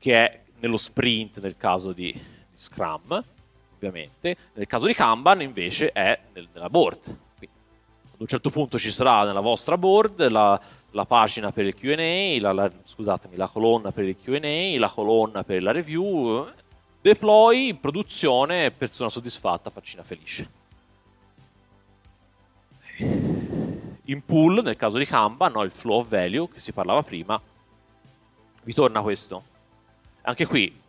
che è nello sprint nel caso di, Scrum, ovviamente. Nel caso di Kanban invece è nel, nella board. Quindi, ad un certo punto ci sarà nella vostra board la, la pagina per il Q&A, la, la, scusatemi, la colonna per il Q&A, la colonna per la review, deploy, produzione, persona soddisfatta, faccina felice in pool, nel caso di Kanban, no, il flow of value che si parlava prima, vi torna questo. Anche qui,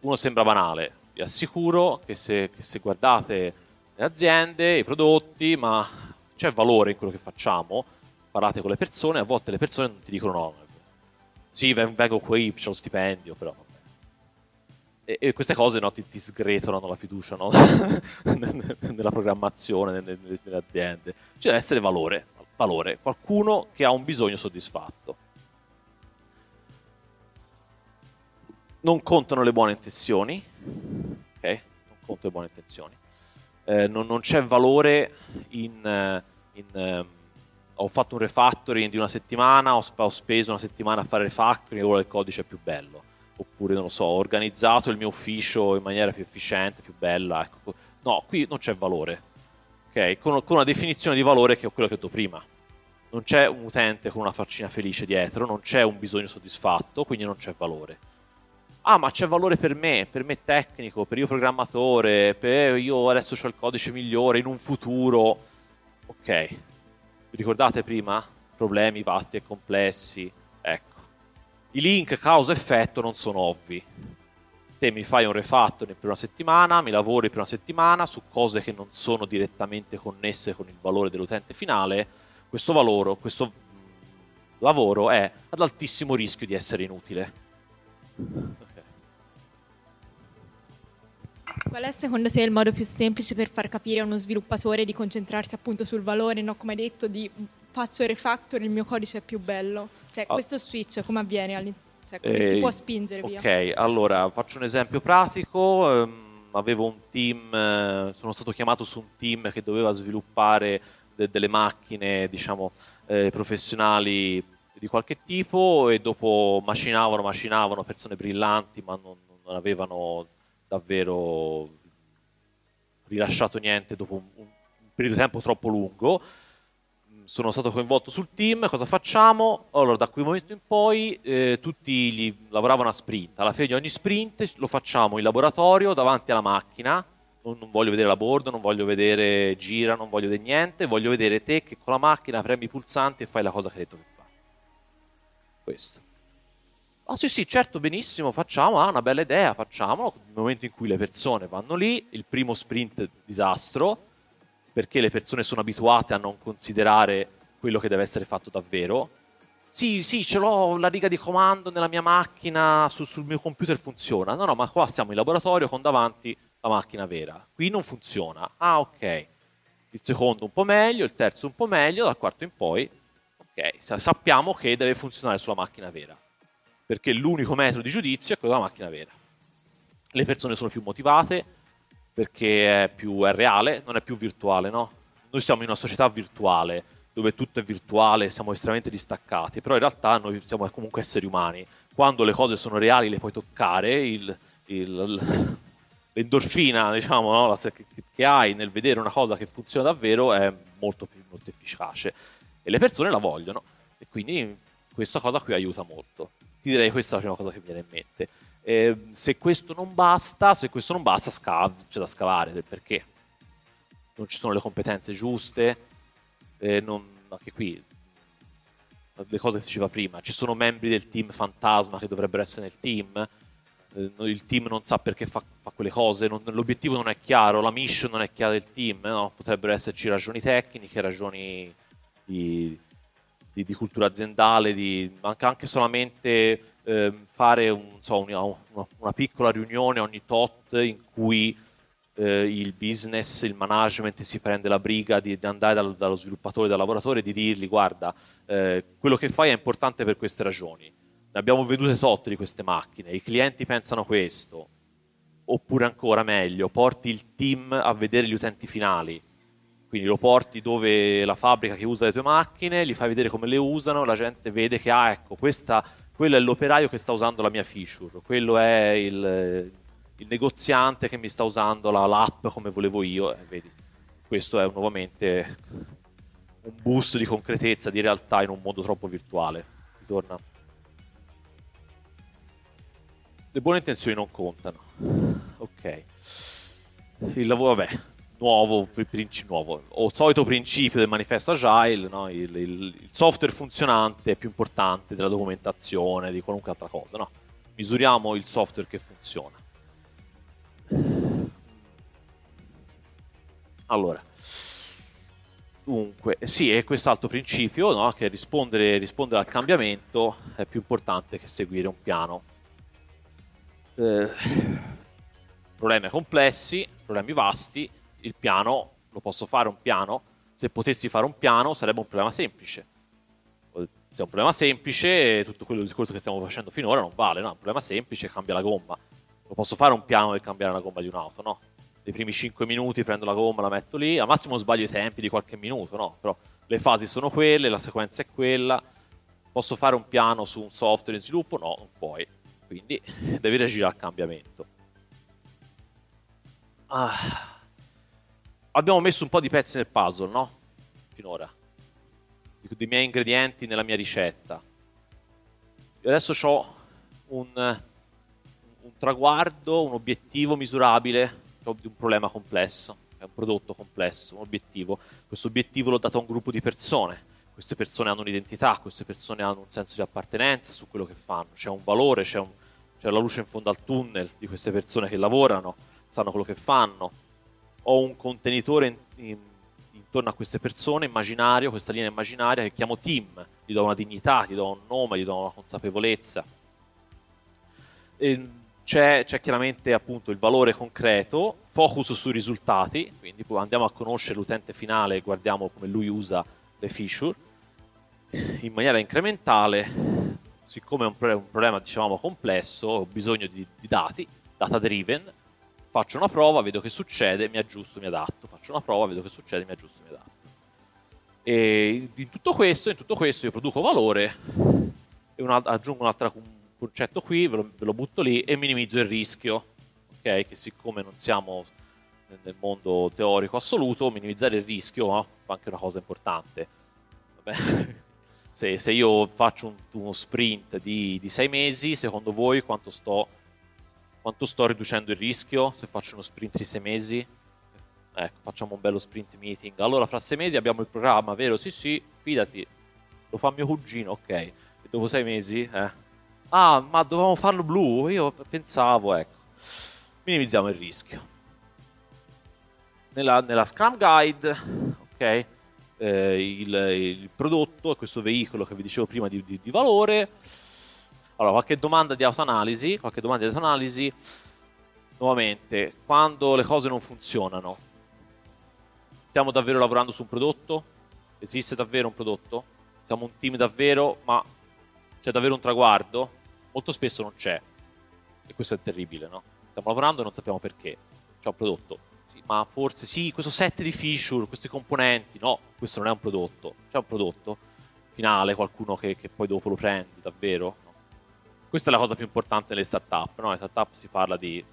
uno sembra banale, vi assicuro che se, che se guardate le aziende, i prodotti, ma c'è valore in quello che facciamo, parlate con le persone, a volte le persone non ti dicono no, sì, vengo qui, c'è lo stipendio, però e, e, queste cose no, ti, ti, sgretolano la fiducia no? nella programmazione, nelle, nelle, aziende. Ci deve essere valore, valore, qualcuno che ha un bisogno soddisfatto. Non contano le buone intenzioni, ok? Non conto le buone intenzioni. Eh, non, non, c'è valore in... in um, ho fatto un refactoring di una settimana, ho, ho speso una settimana a fare refactoring e ora il codice è più bello oppure non lo so, ho organizzato il mio ufficio in maniera più efficiente, più bella. Ecco. No, qui non c'è valore. Okay? Con, con, una definizione di valore che è quello che ho detto prima. Non c'è un utente con una faccina felice dietro, non c'è un bisogno soddisfatto, quindi non c'è valore. Ah, ma c'è valore per me, per me tecnico, per io programmatore, per io adesso ho il codice migliore in un futuro. Ok. Vi ricordate prima? Problemi vasti e complessi. I link causa-effetto non sono ovvi. Te mi fai un refactoring per una settimana, mi lavori per una settimana su cose che non sono direttamente connesse con il valore dell'utente finale, questo, valore, questo lavoro è ad altissimo rischio di essere inutile. Qual è secondo te il modo più semplice per far capire a uno sviluppatore di concentrarsi appunto sul valore, no? come hai detto, di faccio refactor, il mio codice è più bello? Cioè, oh. questo switch come avviene? Cioè, come eh, si può spingere via? Ok, allora faccio un esempio pratico. Um, avevo un team, eh, sono stato chiamato su un team che doveva sviluppare de- delle macchine, diciamo, eh, professionali di qualche tipo e dopo macinavano, macinavano persone brillanti ma non, non avevano davvero rilasciato niente dopo un, un periodo di tempo troppo lungo sono stato coinvolto sul team, cosa facciamo? Allora, da quel momento in poi eh, tutti gli lavoravano a sprint. Alla fine di ogni sprint lo facciamo in laboratorio davanti alla macchina. Non, non, voglio vedere la board, non voglio vedere gira, non voglio vedere niente. Voglio vedere te che con la macchina premi i pulsanti e fai la cosa che hai detto che fai. Questo. Ah sì sì, certo, benissimo, facciamo, ah, una bella idea, facciamolo. Nel momento in cui le persone vanno lì, il primo sprint disastro, perché le persone sono abituate a non considerare quello che deve essere fatto davvero. Sì, sì, ce l'ho la riga di comando nella mia macchina, su, sul mio computer funziona. No, no, ma qua siamo in laboratorio con davanti la macchina vera. Qui non funziona. Ah, ok. Il secondo un po' meglio, il terzo un po' meglio, dal quarto in poi, ok, sappiamo che deve funzionare sulla macchina vera. Perché l'unico metodo di giudizio è quello della macchina vera. Le persone sono più motivate, perché è più è reale, non è più virtuale, no? Noi siamo in una società virtuale dove tutto è virtuale, siamo estremamente distaccati, però in realtà noi siamo comunque esseri umani. Quando le cose sono reali le puoi toccare, il, il, l'endorfina diciamo, no? Che, che, hai nel vedere una cosa che funziona davvero è molto più molto efficace e le persone la vogliono e quindi questa cosa qui aiuta molto. Ti direi questa è la prima cosa che mi viene in mente. Eh, se questo non basta, se questo non basta, scav- c'è da scavare del perché. Non ci sono le competenze giuste, eh, non, anche qui le cose che si diceva prima, ci sono membri del team fantasma che dovrebbero essere nel team, eh, il team non sa perché fa, fa quelle cose, non, l'obiettivo non è chiaro, la mission non è chiara del team, no? potrebbero esserci ragioni tecniche, ragioni di, di, di cultura aziendale, di, anche, anche solamente eh, fare un, so, una, una, piccola riunione ogni tot in cui eh, il business, il management si prende la briga di, di andare dal, dallo sviluppatore, dal lavoratore e di dirgli guarda, eh, quello che fai è importante per queste ragioni. Ne abbiamo vedute tot di queste macchine, i clienti pensano questo. Oppure ancora meglio, porti il team a vedere gli utenti finali. Quindi lo porti dove la fabbrica che usa le tue macchine, gli fai vedere come le usano, la gente vede che ah, ecco, questa quello è l'operaio che sta usando la mia feature, quello è il, il negoziante che mi sta usando la, l'app come volevo io. Eh, vedi, questo è nuovamente un boost di concretezza, di realtà in un mondo troppo virtuale. Ritorna. Le buone intenzioni non contano. Ok. Il lavoro, vabbè, nuovo, nuovo, o solito principio del manifesto agile, no? il, il, il, software funzionante è più importante della documentazione, di qualunque altra cosa. No? Misuriamo il software che funziona. Allora, dunque, sì, è quest'altro principio, no? che rispondere, rispondere, al cambiamento è più importante che seguire un piano. Eh, problemi complessi, problemi vasti, il piano, lo posso fare un piano? Se potessi fare un piano sarebbe un problema semplice. Se è un problema semplice, tutto quello discorso che stiamo facendo finora non vale, no? È un problema semplice, cambia la gomma. Lo posso fare un piano per cambiare la gomma di un'auto, no? Nei primi 5 minuti prendo la gomma, la metto lì, al massimo sbaglio i tempi di qualche minuto, no? Però le fasi sono quelle, la sequenza è quella. Posso fare un piano su un software in sviluppo? No, non puoi. Quindi devi reagire al cambiamento. Ah abbiamo messo un po' di pezzi nel puzzle, no? Finora. Dei miei ingredienti nella mia ricetta. E adesso ho un, un traguardo, un obiettivo misurabile di un problema complesso. È un prodotto complesso, un obiettivo. Questo obiettivo l'ho dato a un gruppo di persone. Queste persone hanno un'identità, queste persone hanno un senso di appartenenza su quello che fanno. C'è un valore, c'è, un, c'è la luce in fondo al tunnel di queste persone che lavorano, sanno quello che fanno ho un contenitore in, in, intorno a queste persone, immaginario, questa linea immaginaria che chiamo team, gli do una dignità, gli do un nome, gli do una consapevolezza. E c'è, c'è chiaramente appunto il valore concreto, focus sui risultati, quindi andiamo a conoscere l'utente finale e guardiamo come lui usa le feature in maniera incrementale, siccome è un, problema dicevamo complesso, ho bisogno di, di dati, data driven, faccio una prova, vedo che succede, mi aggiusto, mi adatto, faccio una prova, vedo che succede, mi aggiusto, mi adatto. E in tutto questo, in tutto questo io produco valore e un, aggiungo un altro concetto qui, ve lo, ve lo, butto lì e minimizzo il rischio, ok? Che siccome non siamo nel mondo teorico assoluto, minimizzare il rischio no? è anche una cosa importante. se, se, io faccio un, uno sprint di, di sei mesi, secondo voi quanto sto quanto sto riducendo il rischio se faccio uno sprint di sei mesi? Ecco, facciamo un bello sprint meeting. Allora, fra sei mesi abbiamo il programma, vero? Sì, sì, fidati. Lo fa mio cugino, ok. E dopo sei mesi, eh. Ah, ma dovevamo farlo blu? Io pensavo, ecco. Minimizziamo il rischio. Nella, nella Scrum Guide, ok, eh, il, il, prodotto è questo veicolo che vi dicevo prima di, di, di valore allora, qualche domanda di autoanalisi, qualche domanda di autoanalisi. Nuovamente, quando le cose non funzionano, stiamo davvero lavorando su un prodotto? Esiste davvero un prodotto? Siamo un team davvero, ma c'è davvero un traguardo? Molto spesso non c'è. E questo è terribile, no? Stiamo lavorando e non sappiamo perché. C'è un prodotto. Sì, ma forse sì, questo set di feature, questi componenti. No, questo non è un prodotto. C'è un prodotto finale, qualcuno che, che poi dopo lo prendi, davvero? Questa è la cosa più importante nelle startup, no? Le startup si parla di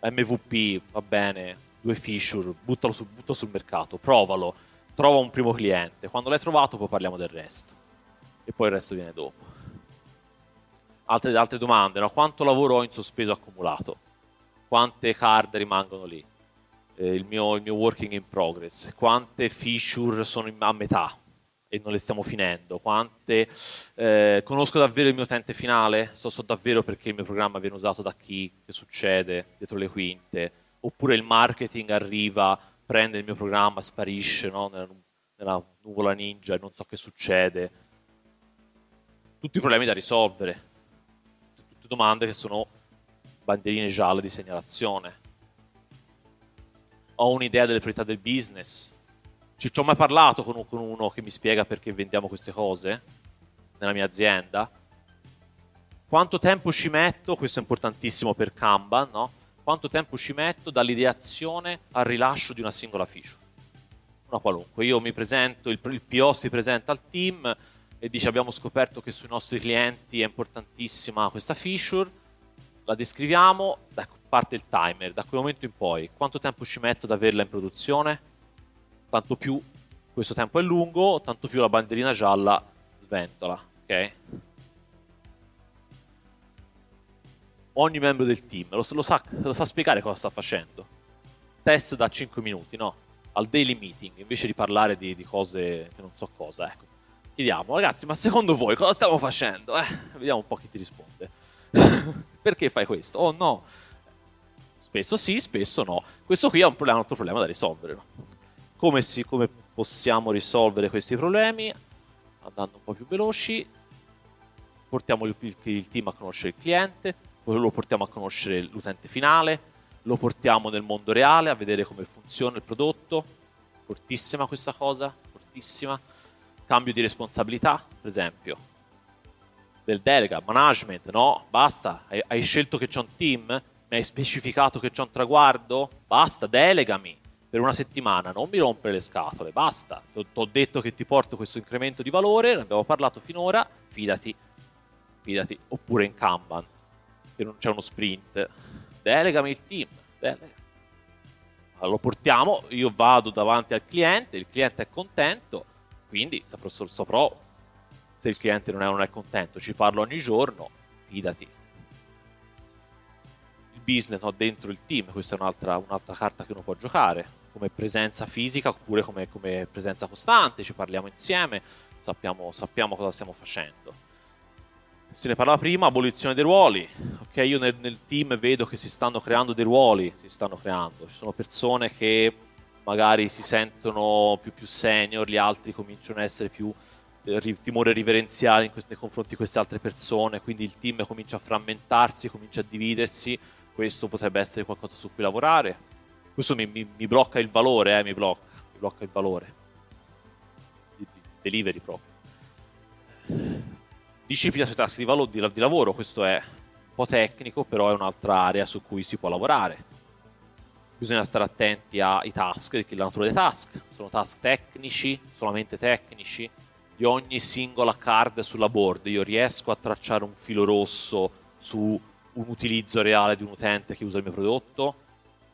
MVP, va bene, due feature, buttalo, su, buttalo sul mercato, provalo, trova un primo cliente. Quando l'hai trovato poi parliamo del resto. E poi il resto viene dopo. Altre, altre domande, no? Quanto lavoro ho in sospeso accumulato? Quante card rimangono lì? Eh, il, mio, il, mio, working in progress? Quante feature sono in, a metà? E non le stiamo finendo, quante eh, conosco davvero il mio utente finale, so, so davvero perché il mio programma viene usato da chi, che succede dietro le quinte, oppure il marketing arriva, prende il mio programma, sparisce no? nella, nella nuvola ninja e non so che succede. Tutti i problemi da risolvere, tutte domande che sono bandierine gialle di segnalazione. Ho un'idea delle priorità del business, ci, ho mai parlato con, con uno che mi spiega perché vendiamo queste cose nella mia azienda. Quanto tempo ci metto, questo è importantissimo per Kanban, no? Quanto tempo ci metto dall'ideazione al rilascio di una singola feature? Una qualunque. Io mi presento, il, il PO si presenta al team e dice abbiamo scoperto che sui nostri clienti è importantissima questa feature, la descriviamo, ecco, parte il timer, da quel momento in poi quanto tempo ci metto ad averla in produzione? Tanto più questo tempo è lungo, tanto più la banderina gialla sventola, ok? Ogni membro del team lo, lo, sa, lo sa spiegare cosa sta facendo. Test da 5 minuti, no? Al daily meeting, invece di parlare di, di cose che non so cosa, ecco. Chiediamo, ragazzi, ma secondo voi cosa stiamo facendo? Eh, vediamo un po' chi ti risponde. Perché fai questo? Oh no. Spesso sì, spesso no. Questo qui è un, problema, un altro problema da risolvere? Come, si, come possiamo risolvere questi problemi? Andando un po' più veloci portiamo il, il, il, team a conoscere il cliente lo portiamo a conoscere l'utente finale lo portiamo nel mondo reale a vedere come funziona il prodotto. Fortissima questa cosa fortissima. Cambio di responsabilità per esempio. Del delega management no? Basta. Hai, hai scelto che c'è un team? Mi hai specificato che c'è un traguardo? Basta delegami per una settimana, non mi rompere le scatole, basta. Ti ho detto che ti porto questo incremento di valore, ne abbiamo parlato finora, fidati, fidati. Oppure in Kanban, che non c'è uno sprint. Delegami il team, delega. Allora, lo portiamo, io vado davanti al cliente, il cliente è contento, quindi saprò, saprò se il cliente non è, non è contento, ci parlo ogni giorno, fidati business no, dentro il team, questa è un'altra, un'altra, carta che uno può giocare, come presenza fisica oppure come, come presenza costante, ci parliamo insieme, sappiamo, sappiamo, cosa stiamo facendo. Se ne parlava prima, abolizione dei ruoli. Ok, io nel, nel team vedo che si stanno creando dei ruoli, si stanno creando. Ci sono persone che magari si sentono più, più senior, gli altri cominciano a essere più eh, timore riverenziale nei confronti di queste altre persone, quindi il team comincia a frammentarsi, comincia a dividersi questo potrebbe essere qualcosa su cui lavorare. Questo mi, mi, mi blocca il valore, eh, mi blocca, mi blocca il valore. Di, di delivery proprio. Disciplina sui tassi di, valo, di, di lavoro, questo è un po' tecnico, però è un'altra area su cui si può lavorare. bisogna stare attenti ai task, la natura dei task, sono task tecnici, solamente tecnici, di ogni singola card sulla board io riesco a tracciare un filo rosso su un utilizzo reale di un utente che usa il mio prodotto.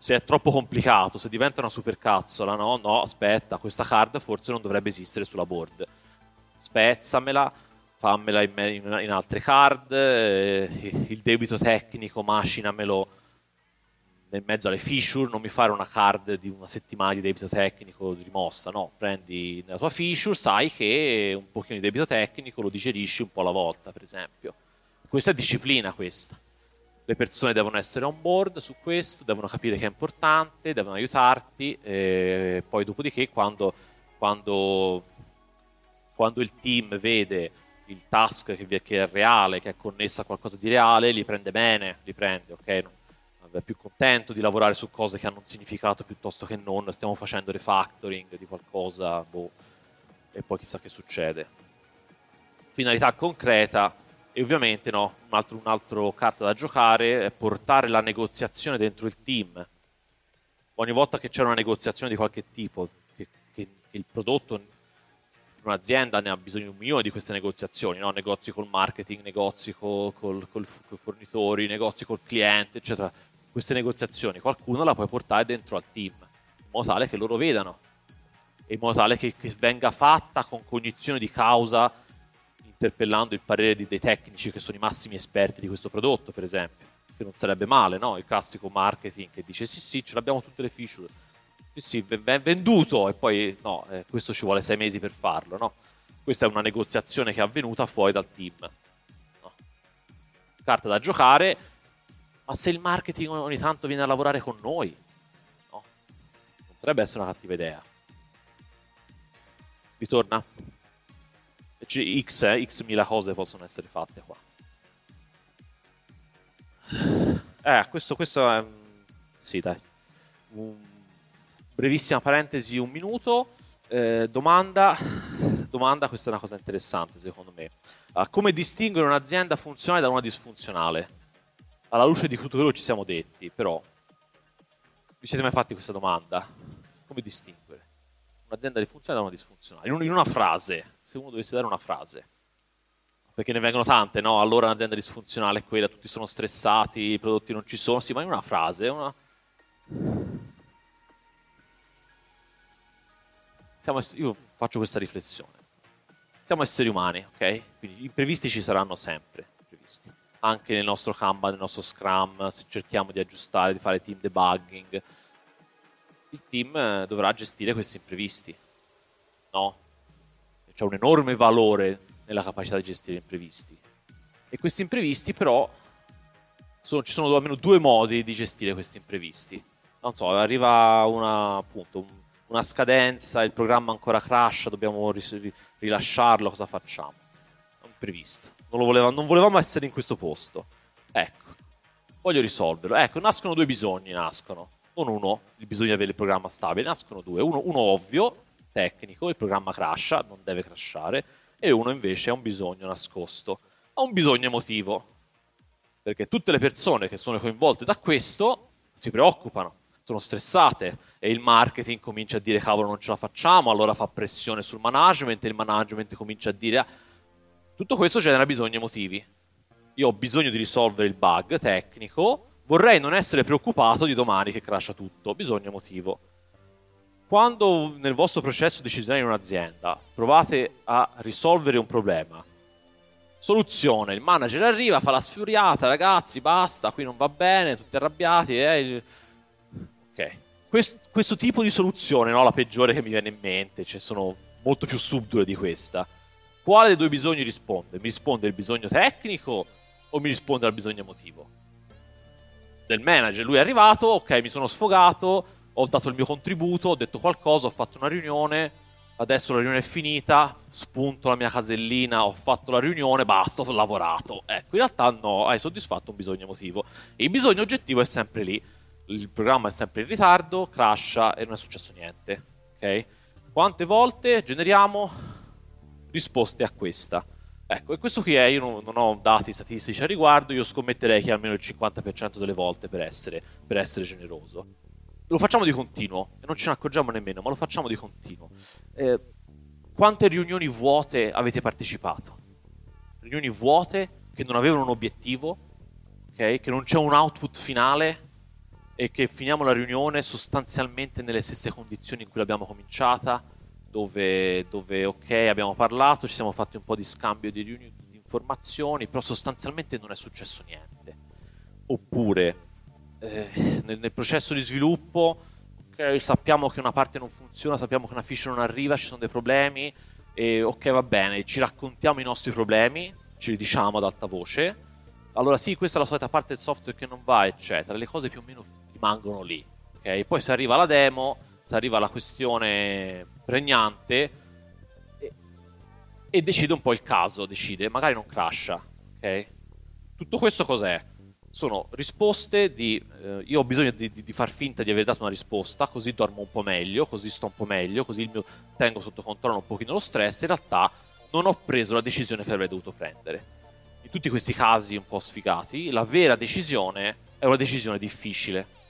Se è troppo complicato, se diventa una supercazzola, no, no, aspetta, questa card forse non dovrebbe esistere sulla board. Spezzamela, fammela in, in, in altre card, eh, il debito tecnico macinamelo nel mezzo alle feature, non mi fare una card di una settimana di debito tecnico rimossa, no, prendi la tua feature, sai che un pochino di debito tecnico lo digerisci un po' alla volta, per esempio. Questa è disciplina questa. Le persone devono essere on board su questo, devono capire che è importante, devono aiutarti, e poi dopodiché quando, quando, quando il team vede il task che, che, è reale, che è connesso a qualcosa di reale, li prende bene, li prende, ok? è più contento di lavorare su cose che hanno un significato piuttosto che non stiamo facendo refactoring di qualcosa boh, e poi chissà che succede. Finalità concreta e ovviamente no, un altro, un altro carta da giocare è portare la negoziazione dentro il team. Ogni volta che c'è una negoziazione di qualche tipo, che, che, che il prodotto un'azienda ne ha bisogno di un milione di queste negoziazioni, no? negozi col marketing, negozi con i fornitori, negozi col cliente, eccetera queste negoziazioni qualcuno la puoi portare dentro al team, in modo tale che loro vedano, in modo tale che, che venga fatta con cognizione di causa, interpellando il parere di, dei tecnici che sono i massimi esperti di questo prodotto, per esempio. Che non sarebbe male, no? Il classico marketing che dice sì, sì, ce l'abbiamo tutte le feature. Sì, sì, ben venduto, e poi no, eh, questo ci vuole sei mesi per farlo, no? Questa è una negoziazione che è avvenuta fuori dal team. No. Carta da giocare, ma se il marketing ogni tanto viene a lavorare con noi, no? Non potrebbe essere una cattiva idea. Ritorna? X, eh? X mila cose possono essere fatte qua. Eh, questo, questo è... Sì, dai. Un... Brevissima parentesi, un minuto. Eh, domanda, domanda, questa è una cosa interessante secondo me. Uh, come distinguere un'azienda funzionale da una disfunzionale? alla luce di tutto quello che ci siamo detti, però, vi siete mai fatti questa domanda? Come distinguere un'azienda disfunzionale da una disfunzionale? In, una frase, se uno dovesse dare una frase, perché ne vengono tante, no? Allora un'azienda disfunzionale è quella, tutti sono stressati, i prodotti non ci sono, sì, ma in una frase, una... Siamo, io faccio questa riflessione. Siamo esseri umani, ok? Quindi imprevisti ci saranno sempre, imprevisti anche nel nostro Kanban, nel nostro Scrum, se cerchiamo di aggiustare, di fare team debugging, il team dovrà gestire questi imprevisti. No? C'è un enorme valore nella capacità di gestire imprevisti. E questi imprevisti però sono, ci sono almeno due modi di gestire questi imprevisti. Non so, arriva una, appunto, una scadenza, il programma ancora crash, dobbiamo rilasciarlo, cosa facciamo? È un imprevisto non, voleva, non volevamo essere in questo posto. Ecco, voglio risolverlo. Ecco, nascono due bisogni, nascono. Non uno, di avere il programma stabile, nascono due. Uno, uno ovvio, tecnico, il programma crasha, non deve crashare, e uno invece ha un bisogno nascosto, ha un bisogno emotivo. Perché tutte le persone che sono coinvolte da questo si preoccupano, sono stressate e il marketing comincia a dire cavolo non ce la facciamo, allora fa pressione sul management e il management comincia a dire tutto questo genera bisogni emotivi. Io ho bisogno di risolvere il bug tecnico, vorrei non essere preoccupato di domani che crasha tutto, bisogno emotivo. Quando nel vostro processo decisionale in un'azienda provate a risolvere un problema, soluzione, il manager arriva, fa la sfuriata, ragazzi, basta, qui non va bene, tutti arrabbiati, eh. ok. Questo, questo tipo di soluzione, no, la peggiore che mi viene in mente, cioè sono molto più subdole di questa quale dei due bisogni risponde? Mi risponde il bisogno tecnico o mi risponde al bisogno emotivo? Del manager, lui è arrivato, ok, mi sono sfogato, ho dato il mio contributo, ho detto qualcosa, ho fatto una riunione, adesso la riunione è finita, spunto la mia casellina, ho fatto la riunione, basta, ho lavorato. Ecco, in realtà no, hai soddisfatto un bisogno emotivo. Il bisogno oggettivo è sempre lì. Il programma è sempre in ritardo, crasha e non è successo niente. Ok? Quante volte generiamo risposte a questa. Ecco, e questo qui è, io non, non, ho dati statistici a riguardo, io scommetterei che almeno il 50% delle volte per essere, per essere generoso. lo facciamo di continuo e non ce ne accorgiamo nemmeno, ma lo facciamo di continuo. Eh, quante riunioni vuote avete partecipato? Riunioni vuote che non avevano un obiettivo, okay? che non c'è un output finale e che finiamo la riunione sostanzialmente nelle stesse condizioni in cui l'abbiamo cominciata, dove, dove ok abbiamo parlato, ci siamo fatti un po' di scambio di, riunioni, di informazioni, però sostanzialmente non è successo niente. Oppure eh, nel, nel, processo di sviluppo okay, sappiamo che una parte non funziona, sappiamo che una feature non arriva, ci sono dei problemi, e ok va bene, ci raccontiamo i nostri problemi, ce li diciamo ad alta voce, allora sì, questa è la solita parte del software che non va, eccetera, le cose più o meno rimangono lì. Okay? Poi se arriva la demo, arriva la questione pregnante e, e decide un po' il caso, decide, magari non crasha. Okay? Tutto questo cos'è? Sono risposte di... Eh, io ho bisogno di, di, di, far finta di aver dato una risposta, così dormo un po' meglio, così sto un po' meglio, così mio, tengo sotto controllo un pochino lo stress. In realtà non ho preso la decisione che avrei dovuto prendere. In tutti questi casi un po' sfigati, la vera decisione è una decisione difficile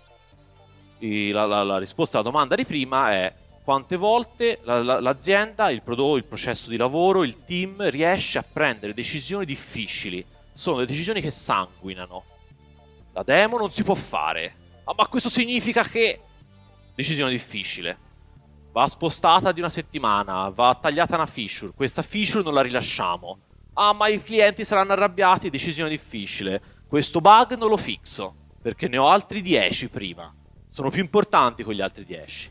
la, la, la, risposta alla domanda di prima è quante volte la, l'azienda, il prodotto, il processo di lavoro, il team riesce a prendere decisioni difficili. Sono le decisioni che sanguinano. La demo non si può fare. Ah, ma questo significa che... Decisione difficile. Va spostata di una settimana, va tagliata una feature. Questa feature non la rilasciamo. Ah, ma i clienti saranno arrabbiati, decisione difficile. Questo bug non lo fixo, perché ne ho altri 10 prima sono più importanti con gli altri 10.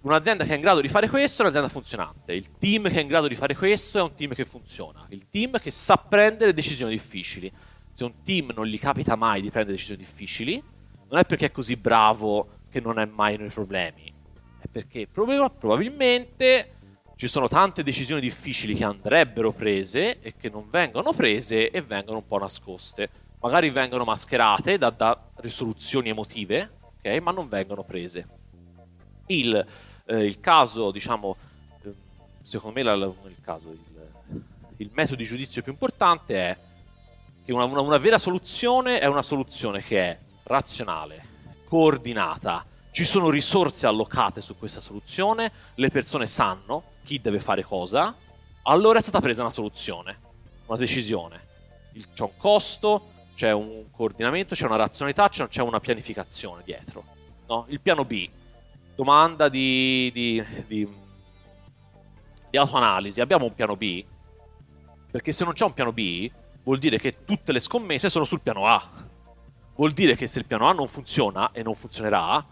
Un'azienda che è in grado di fare questo è un'azienda funzionante. Il team che è in grado di fare questo è un team che funziona. Il team che sa prendere decisioni difficili. Se un team non gli capita mai di prendere decisioni difficili, non è perché è così bravo che non è mai nei problemi. È perché probabilmente ci sono tante decisioni difficili che andrebbero prese e che non vengono prese e vengono un po' nascoste. Magari vengono mascherate da, da risoluzioni emotive, ok? Ma non vengono prese. Il, eh, il caso, diciamo, eh, secondo me la, il, caso, il, il, metodo di giudizio più importante è che una, una, una vera soluzione è una soluzione che è razionale, coordinata, ci sono risorse allocate su questa soluzione, le persone sanno chi deve fare cosa, allora è stata presa una soluzione, una decisione. c'è un costo, c'è un coordinamento, c'è una razionalità, c'è una pianificazione dietro. No? Il piano B, domanda di, di, di, di autoanalisi, abbiamo un piano B? Perché se non c'è un piano B, vuol dire che tutte le scommesse sono sul piano A. Vuol dire che se il piano A non funziona e non funzionerà,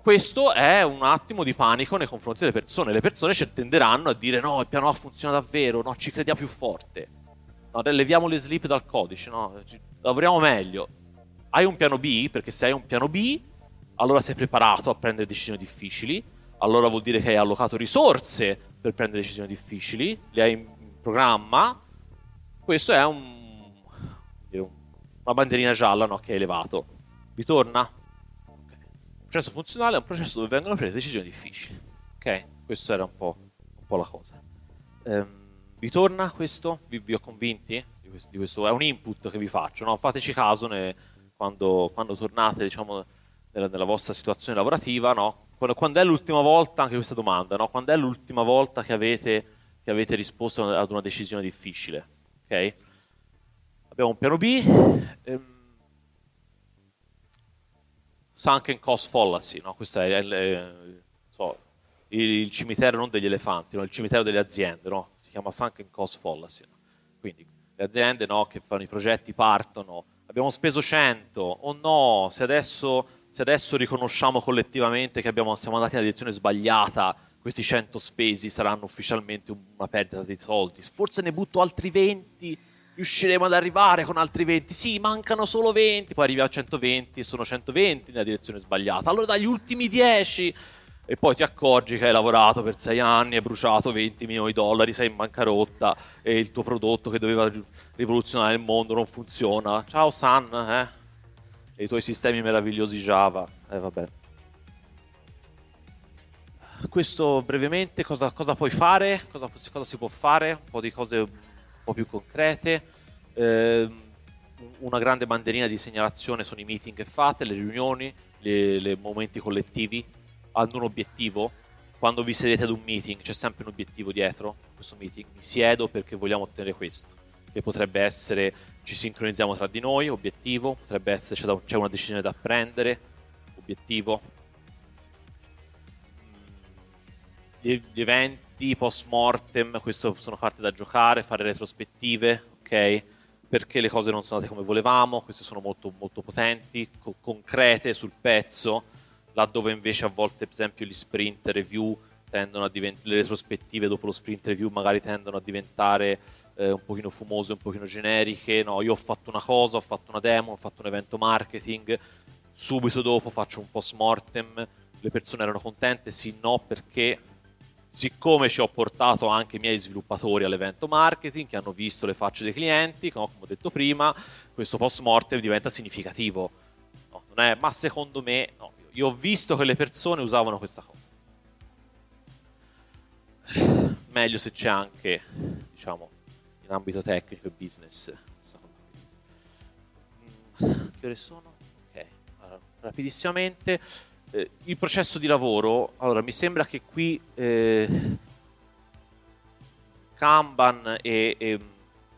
questo è un attimo di panico nei confronti delle persone. Le persone ci tenderanno a dire no, il piano A funziona davvero, no, ci crediamo più forte. No, leviamo le slip dal codice, no? Lavoriamo meglio. Hai un piano B? Perché se hai un piano B, allora sei preparato a prendere decisioni difficili, allora vuol dire che hai allocato risorse per prendere decisioni difficili, le hai in programma. Questo è un, una bandierina gialla no, che hai elevato. Vi torna? Okay. Il processo funzionale è un processo dove vengono prese decisioni difficili. Ok? Questa era un po', un po', la cosa. Um, vi torna questo? Vi, vi ho convinti? Questo, di questo, è un input che vi faccio, no? fateci caso ne, quando, quando, tornate diciamo, nella, nella, vostra situazione lavorativa, no? quando, quando, è l'ultima volta, anche questa domanda, no? quando è l'ultima volta che avete, che avete risposto ad una decisione difficile? Okay? Abbiamo un piano B, ehm, sunken cost fallacy, questo è, è, è so, il, il, cimitero non degli elefanti, il cimitero delle aziende, si chiama sunken cost fallacy. Quindi le aziende no, che fanno i progetti partono, abbiamo speso 100, o oh no, se adesso, se adesso riconosciamo collettivamente che abbiamo, siamo andati nella direzione sbagliata, questi 100 spesi saranno ufficialmente una perdita di soldi, forse ne butto altri 20, riusciremo ad arrivare con altri 20, sì, mancano solo 20, poi arrivi a 120 e sono 120 nella direzione sbagliata, allora dagli ultimi 10 e poi ti accorgi che hai lavorato per sei anni, hai bruciato 20 milioni di dollari, sei in bancarotta e il tuo prodotto che doveva rivoluzionare il mondo non funziona. Ciao San, eh? E i tuoi sistemi meravigliosi Java. Eh vabbè. Questo brevemente, cosa, cosa puoi fare? Cosa, cosa, si può fare? Un po' di cose un po' più concrete. Eh, una grande bandierina di segnalazione sono i meeting che fate, le riunioni, i momenti collettivi hanno un obiettivo. Quando vi sedete ad un meeting c'è sempre un obiettivo dietro questo meeting. Mi siedo perché vogliamo ottenere questo. Che potrebbe essere ci sincronizziamo tra di noi, obiettivo. Potrebbe essere c'è, da, c'è una decisione da prendere, obiettivo. Gli, gli eventi post mortem, questo sono carte da giocare, fare retrospettive, ok? perché le cose non sono andate come volevamo, queste sono molto, molto potenti, co- concrete sul pezzo, laddove invece a volte, per esempio, gli sprint review tendono a diventare, le retrospettive dopo lo sprint review magari tendono a diventare eh, un pochino fumose, un pochino generiche, no, io ho fatto una cosa, ho fatto una demo, ho fatto un evento marketing, subito dopo faccio un post mortem, le persone erano contente, sì, no, perché siccome ci ho portato anche i miei sviluppatori all'evento marketing che hanno visto le facce dei clienti, come ho detto prima, questo post mortem diventa significativo. No, non è, ma secondo me, no, io ho visto che le persone usavano questa cosa. Meglio se c'è anche, diciamo, in ambito tecnico e business. Mm, che ore sono? Ok, allora, rapidissimamente eh, il processo di lavoro, allora mi sembra che qui eh, Kanban e, e,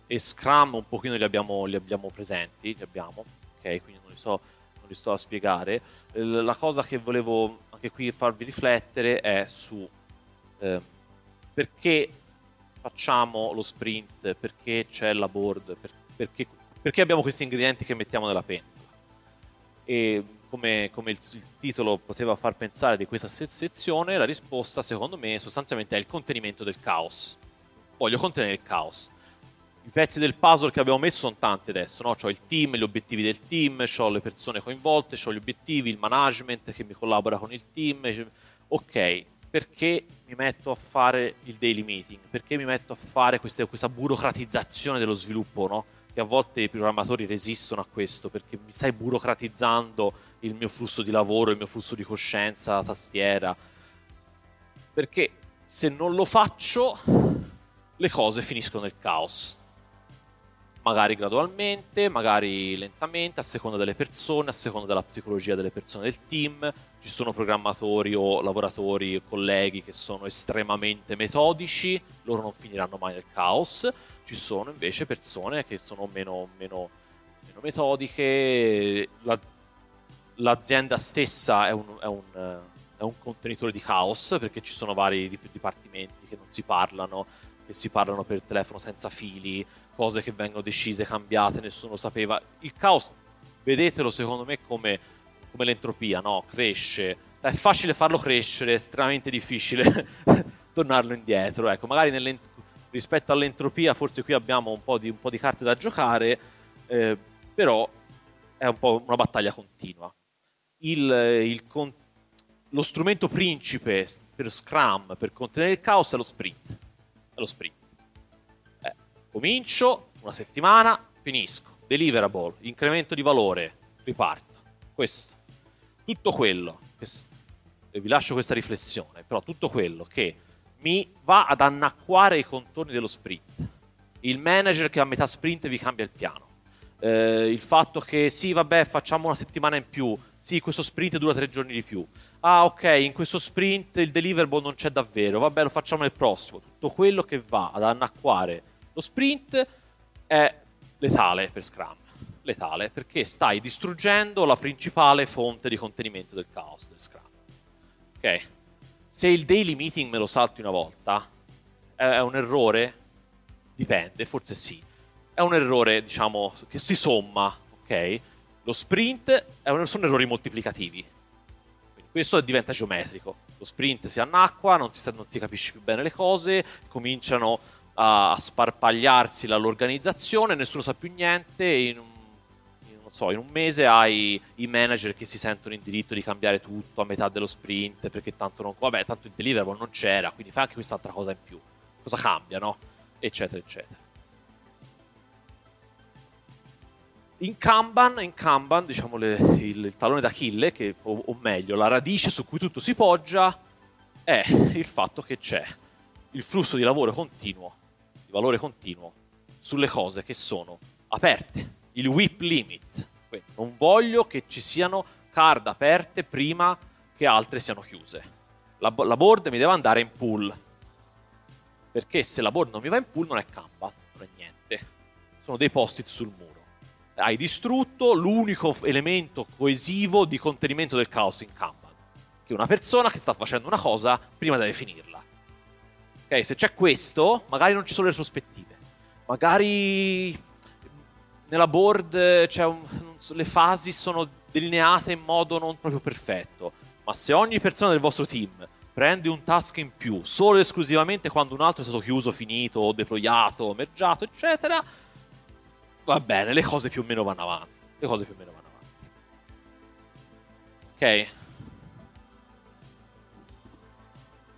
e, Scrum un pochino li abbiamo, li abbiamo presenti, li abbiamo, ok, quindi non li, so, non li sto a spiegare. La cosa che volevo anche qui farvi riflettere è su eh, perché facciamo lo sprint, perché c'è la board, per, perché, perché abbiamo questi ingredienti che mettiamo nella pentola. E come, come il, il, titolo poteva far pensare di questa sezione, la risposta secondo me sostanzialmente è il contenimento del caos. Voglio contenere il caos. I pezzi del puzzle che abbiamo messo sono tanti adesso, no? Ho il team, gli obiettivi del team, ho le persone coinvolte, ho gli obiettivi, il management che mi collabora con il team. Ok, perché mi metto a fare il daily meeting? Perché mi metto a fare queste, questa burocratizzazione dello sviluppo, no? Che a volte i programmatori resistono a questo perché mi stai burocratizzando il mio flusso di lavoro, il mio flusso di coscienza, la tastiera. Perché se non lo faccio, le cose finiscono nel caos. Magari gradualmente, magari lentamente, a seconda delle persone, a seconda della psicologia delle persone del team. Ci sono programmatori o lavoratori o colleghi che sono estremamente metodici, loro non finiranno mai nel caos. Ci sono invece persone che sono meno, meno, meno metodiche. La, l'azienda stessa è un, è, un, è un, contenitore di caos perché ci sono vari dipartimenti che non si parlano, che si parlano per telefono senza fili, cose che vengono decise, cambiate, nessuno sapeva. Il caos, vedetelo secondo me come, come l'entropia, no? Cresce. È facile farlo crescere, è estremamente difficile tornarlo indietro. Ecco, magari rispetto all'entropia forse qui abbiamo un po' di, un po di carte da giocare, eh, però è un po' una battaglia continua il, il con- lo strumento principe per Scrum per contenere il caos è lo sprint. È lo sprint. Comincio, una settimana, finisco. Deliverable, incremento di valore, riparto. Questo. Tutto quello, che, e vi lascio questa riflessione, però tutto quello che mi va ad annacquare i contorni dello sprint. Il manager che a metà sprint vi cambia il piano. Eh, il fatto che sì, vabbè, facciamo una settimana in più, sì, questo sprint dura tre giorni di più. Ah, ok, in questo sprint il deliverable non c'è davvero. Vabbè, lo facciamo nel prossimo. Tutto quello che va ad annacquare lo sprint è letale per Scrum. Letale, perché stai distruggendo la principale fonte di contenimento del caos del Scrum. Ok? Se il daily meeting me lo salti una volta, è un errore? Dipende, forse sì. È un errore, diciamo, che si somma, ok? Lo sprint un, sono errori moltiplicativi. Quindi questo diventa geometrico. Lo sprint si annacqua, non si, non si capisce più bene le cose, cominciano a, a sparpagliarsi l'organizzazione, nessuno sa più niente. In un, in, so, in un mese hai i manager che si sentono in diritto di cambiare tutto a metà dello sprint perché tanto non. Vabbè, tanto il deliverable non c'era, quindi fai anche quest'altra cosa in più. Cosa cambia, no? Eccetera, eccetera. In Kanban, in Kanban diciamo le, il, il, talone d'Achille, che, o, o, meglio, la radice su cui tutto si poggia, è il fatto che c'è il flusso di lavoro continuo, di valore continuo, sulle cose che sono aperte. Il whip limit. Quindi non voglio che ci siano card aperte prima che altre siano chiuse. La, la board mi deve andare in pool. Perché se la board non mi va in pool non è Kanban, non è niente. Sono dei post-it sul muro. Hai distrutto l'unico elemento coesivo di contenimento del caos in Kanban. Che una persona che sta facendo una cosa prima deve finirla. Ok, se c'è questo, magari non ci sono le prospettive. Magari nella board c'è un, le fasi sono delineate in modo non proprio perfetto. Ma se ogni persona del vostro team prende un task in più solo e esclusivamente quando un altro è stato chiuso, finito, deployato, mergiato, eccetera, va bene, le cose più o meno vanno avanti. Le cose più o meno vanno avanti. Ok.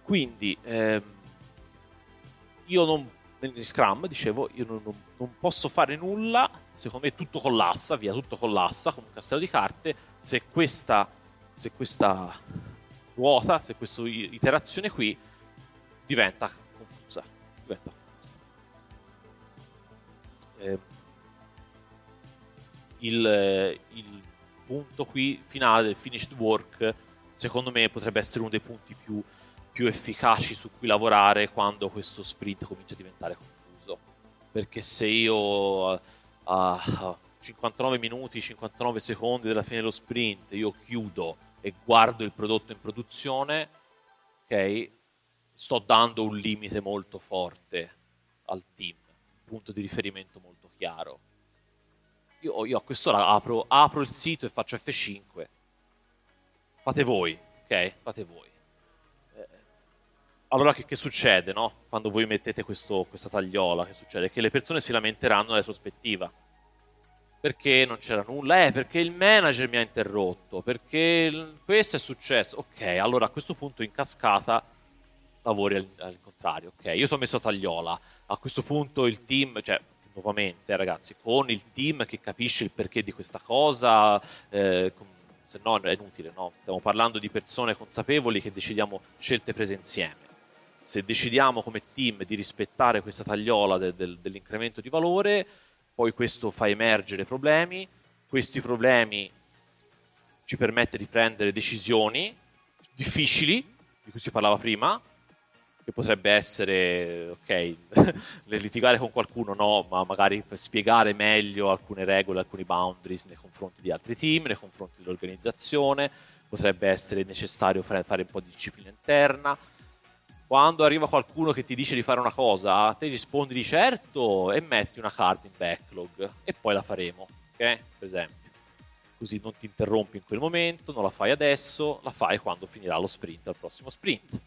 Quindi, ehm, io non, nel Scrum, dicevo, io non, non, non posso fare nulla, secondo me tutto collassa, via, tutto collassa, come un castello di carte, se questa se questa ruota, se questa iterazione qui diventa confusa. Diventa confusa. Eh, il, il, punto qui finale del finished work, secondo me, potrebbe essere uno dei punti più, più efficaci su cui lavorare quando questo sprint comincia a diventare confuso. Perché se io a, a 59 minuti, 59 secondi della fine dello sprint io chiudo e guardo il prodotto in produzione, ok, sto dando un limite molto forte al team, un punto di riferimento molto chiaro. Io, io a quest'ora apro, apro il sito e faccio F5. Fate voi, ok? Fate voi. Allora che, che succede, no? Quando voi mettete questo, questa tagliola, che succede? Che le persone si lamenteranno retrospettiva perché non c'era nulla? Eh, perché il manager mi ha interrotto, perché questo è successo. Ok, allora a questo punto in cascata lavori al, al contrario. Ok, io ti ho messo tagliola. A questo punto il team, cioè nuovamente ragazzi, con il team che capisce il perché di questa cosa, eh, se no è inutile, no? Stiamo parlando di persone consapevoli che decidiamo scelte prese insieme. Se decidiamo come team di rispettare questa tagliola de, de, dell'incremento di valore, poi questo fa emergere problemi, questi problemi ci permette di prendere decisioni difficili, di cui si parlava prima, che potrebbe essere, ok, litigare con qualcuno no, ma magari spiegare meglio alcune regole, alcuni boundaries nei confronti di altri team, nei confronti dell'organizzazione, potrebbe essere necessario fare, fare un po' di disciplina interna, quando arriva qualcuno che ti dice di fare una cosa, te rispondi di certo e metti una carta in backlog e poi la faremo, ok? Per esempio. Così non ti interrompi in quel momento, non la fai adesso, la fai quando finirà lo sprint, al prossimo sprint.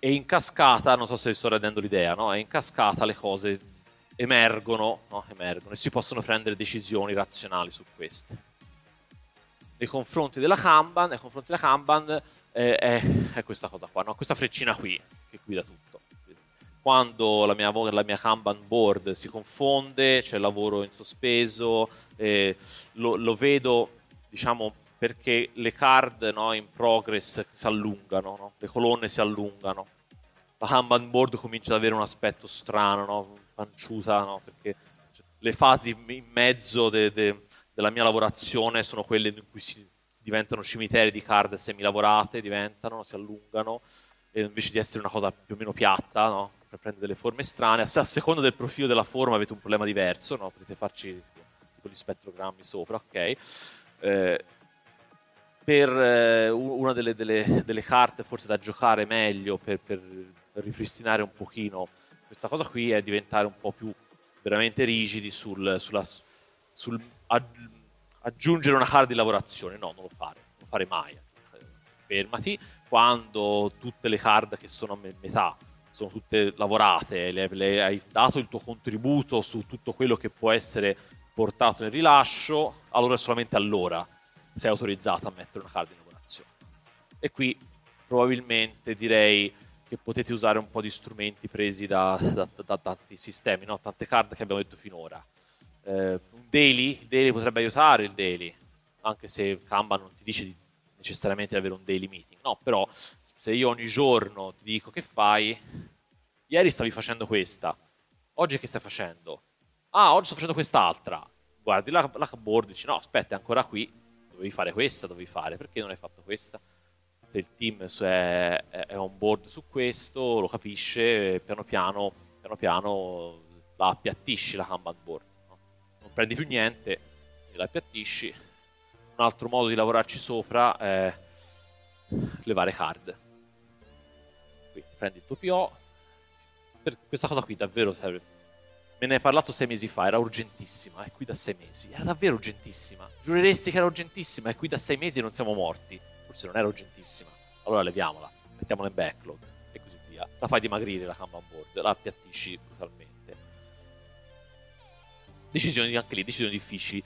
E in cascata, non so se vi sto rendendo l'idea, no? E in cascata le cose emergono, no? emergono e si possono prendere decisioni razionali su queste. Nei confronti della Kanban, nei confronti della Kanban è, è, è questa cosa qua, no? questa freccina qui che guida tutto. Quando la mia, la mia Kanban board si confonde, c'è lavoro in sospeso, eh, lo, lo, vedo, diciamo, perché le card no, in progress si allungano, no? le colonne si allungano. La Kanban board comincia ad avere un aspetto strano, no? panciuta, perché le fasi in mezzo de, de, della mia lavorazione sono quelle in cui si diventano cimiteri di card semilavorate, diventano, si allungano, invece di essere una cosa più o meno piatta, no? per prendere delle forme strane. A, seconda del profilo della forma avete un problema diverso, no? potete farci tipo gli spettrogrammi sopra, ok? Eh, per eh, una delle, delle, delle, carte forse da giocare meglio per, per, per, ripristinare un pochino questa cosa qui è diventare un po' più veramente rigidi sul, sulla, sul aggiungere una card di lavorazione. No, non lo fare, non lo fare mai. Fermati quando tutte le card che sono a metà sono tutte lavorate, le, le hai dato il tuo contributo su tutto quello che può essere portato nel rilascio, allora solamente allora sei autorizzato a mettere una card di lavorazione. E qui probabilmente direi che potete usare un po' di strumenti presi da, da, da, da tanti sistemi, no? tante card che abbiamo detto finora eh, un daily, il daily potrebbe aiutare il daily, anche se Kanban non ti dice di necessariamente di avere un daily meeting, no, però se io ogni giorno ti dico che fai, ieri stavi facendo questa, oggi che stai facendo? Ah, oggi sto facendo quest'altra. guardi la, la board e dici no, aspetta, è ancora qui, dovevi fare questa, dovevi fare, perché non hai fatto questa? Se il team è, è on board su questo, lo capisce, piano piano, piano, piano la appiattisci la Kanban board. No? Non prendi più niente, la appiattisci. Un altro modo di lavorarci sopra è levare card. Qui prendi il tuo PO. Per questa cosa qui davvero serve. Me ne hai parlato sei mesi fa, era urgentissima, è qui da sei mesi. Era davvero urgentissima. Giureresti che era urgentissima, è qui da sei mesi e non siamo morti. Forse non era urgentissima. Allora leviamola, mettiamola in backlog e così via. La fai dimagrire la Kanban board, la appiattisci brutalmente. Decisioni anche lì, decisioni difficili.